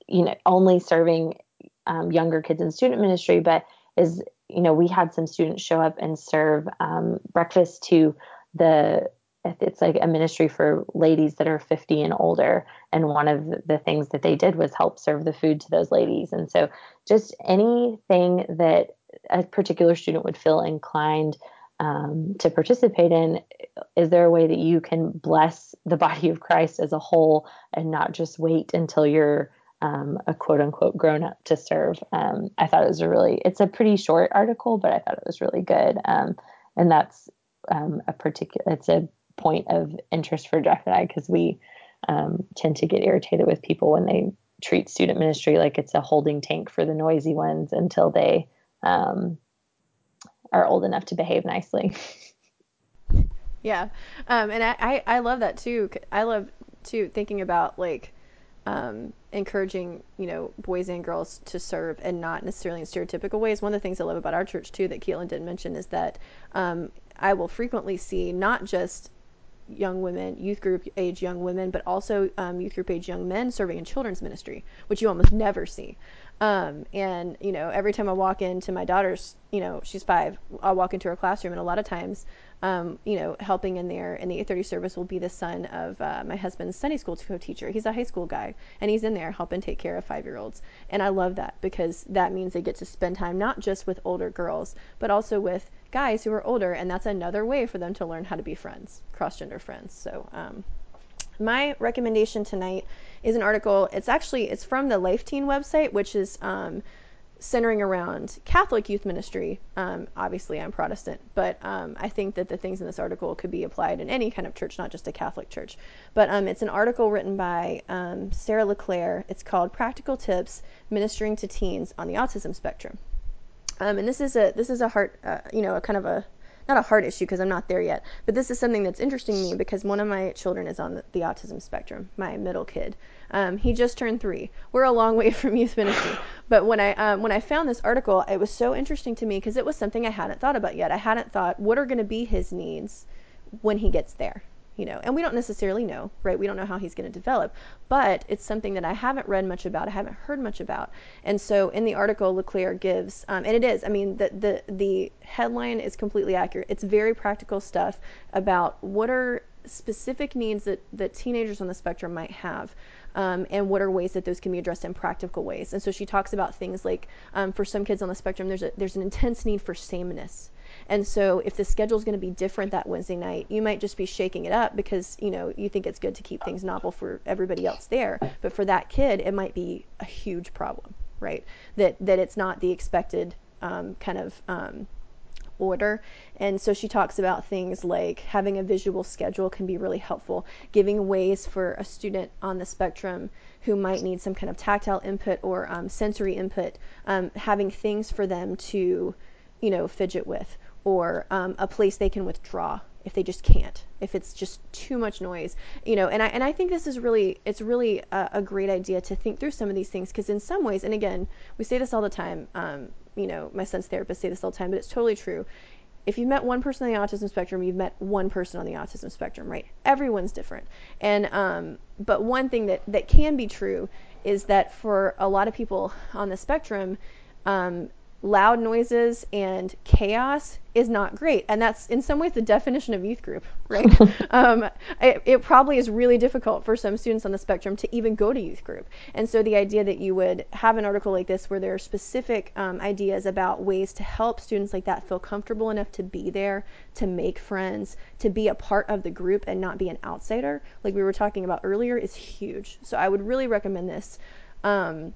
Speaker 4: you know only serving um, younger kids in student ministry but is you know we had some students show up and serve um, breakfast to the it's like a ministry for ladies that are 50 and older. And one of the things that they did was help serve the food to those ladies. And so just anything that a particular student would feel inclined um, to participate in is there a way that you can bless the body of christ as a whole and not just wait until you're um, a quote unquote grown up to serve? Um, i thought it was a really it's a pretty short article but i thought it was really good. Um, and that's um, a particular it's a point of interest for Jeff and I because we um, tend to get irritated with people when they treat student ministry like it's a holding tank for the noisy ones until they um, are old enough to behave nicely.
Speaker 2: Yeah, um, and I, I, love that too. I love too thinking about like um, encouraging you know boys and girls to serve and not necessarily in stereotypical ways. One of the things I love about our church too that Keelan didn't mention is that um, I will frequently see not just young women, youth group age young women, but also um, youth group age young men serving in children's ministry, which you almost never see. Um, and you know, every time I walk into my daughter's, you know, she's five, I'll walk into her classroom, and a lot of times, um, you know, helping in there in the 8:30 service will be the son of uh, my husband's Sunday school co-teacher. He's a high school guy, and he's in there helping take care of five-year-olds. And I love that because that means they get to spend time not just with older girls, but also with guys who are older, and that's another way for them to learn how to be friends, cross-gender friends. So. Um, my recommendation tonight is an article it's actually it's from the life teen website which is um, centering around catholic youth ministry um, obviously i'm protestant but um, i think that the things in this article could be applied in any kind of church not just a catholic church but um, it's an article written by um, sarah leclaire it's called practical tips ministering to teens on the autism spectrum um, and this is a this is a heart uh, you know a kind of a not a heart issue because I'm not there yet, but this is something that's interesting to me because one of my children is on the, the autism spectrum, my middle kid. Um, he just turned three. We're a long way from youth ministry, but when I um, when I found this article, it was so interesting to me because it was something I hadn't thought about yet. I hadn't thought what are going to be his needs when he gets there you know, and we don't necessarily know, right? We don't know how he's going to develop, but it's something that I haven't read much about, I haven't heard much about, and so in the article, Leclaire gives, um, and it is, I mean, the the the headline is completely accurate. It's very practical stuff about what are specific needs that that teenagers on the spectrum might have. Um, and what are ways that those can be addressed in practical ways. And so she talks about things like, um, for some kids on the spectrum, there's a, there's an intense need for sameness, and so if the schedule is going to be different that Wednesday night, you might just be shaking it up because, you know, you think it's good to keep things novel for everybody else there. But for that kid, it might be a huge problem, right? That that it's not the expected um, kind of um, order. And so she talks about things like having a visual schedule can be really helpful, giving ways for a student on the spectrum who might need some kind of tactile input or um, sensory input, um, having things for them to, you know, fidget with or um, a place they can withdraw if they just can't if it's just too much noise you know and i and i think this is really it's really a, a great idea to think through some of these things because in some ways and again we say this all the time um, you know my son's therapist say this all the time but it's totally true. If you've met one person on the autism spectrum you've met one person on the autism spectrum right? Everyone's different. And um, but one thing that that can be true is that for a lot of people on the spectrum um, loud noises and chaos is not great. And that's in some ways the definition of youth group, right? um, it, it, probably is really difficult for some students on the spectrum to even go to youth group. And so the idea that you would have an article like this where there are specific um, ideas about ways to help students like that feel comfortable enough to be there, to make friends, to be a part of the group and not be an outsider, like we were talking about earlier, is huge. So I would really recommend this. Um,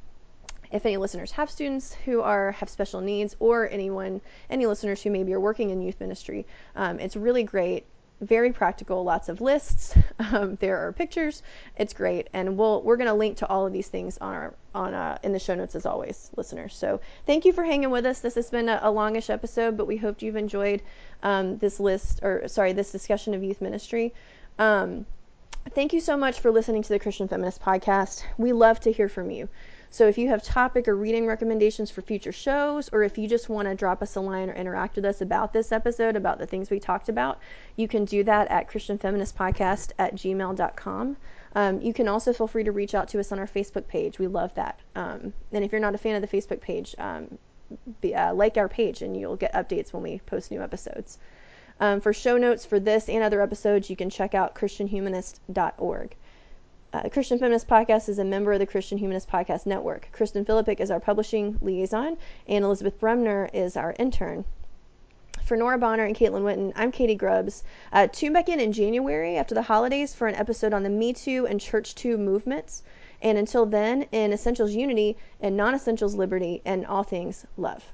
Speaker 2: if any listeners have students who are have special needs or anyone any listeners who maybe are working in youth ministry um, it's really great. Very practical lots of lists. Um, there are pictures. It's great. And we'll we're going to link to all of these things on our on uh, in the show notes as always listeners. So thank you for hanging with us. This has been a, a longish episode but we hope you've enjoyed um, this list or sorry this discussion of youth ministry. Um, thank you so much for listening to the christian feminist podcast. We love to hear from you so if you have topic or reading recommendations for future shows, or if you just want to drop us a line or interact with us about this episode, about the things we talked about, you can do that at christianfeministpodcast at gmail.com. Um, you can also feel free to reach out to us on our Facebook page. We love that. Um, and if you're not a fan of the Facebook page, um, be, uh, like our page and you'll get updates when we post new episodes. Um, for show notes for this and other episodes, you can check out christianhumanist.org. Uh, Christian Feminist Podcast is a member of the Christian Humanist Podcast Network. Kristen Philippic is our publishing liaison, and Elizabeth Bremner is our intern. For Nora Bonner and Caitlin Witten, I'm Katie Grubbs. Uh, tune back in in January after the holidays for an episode on the Me Too and Church Too movements. And until then, in Essentials Unity and Non Essentials Liberty and all things love.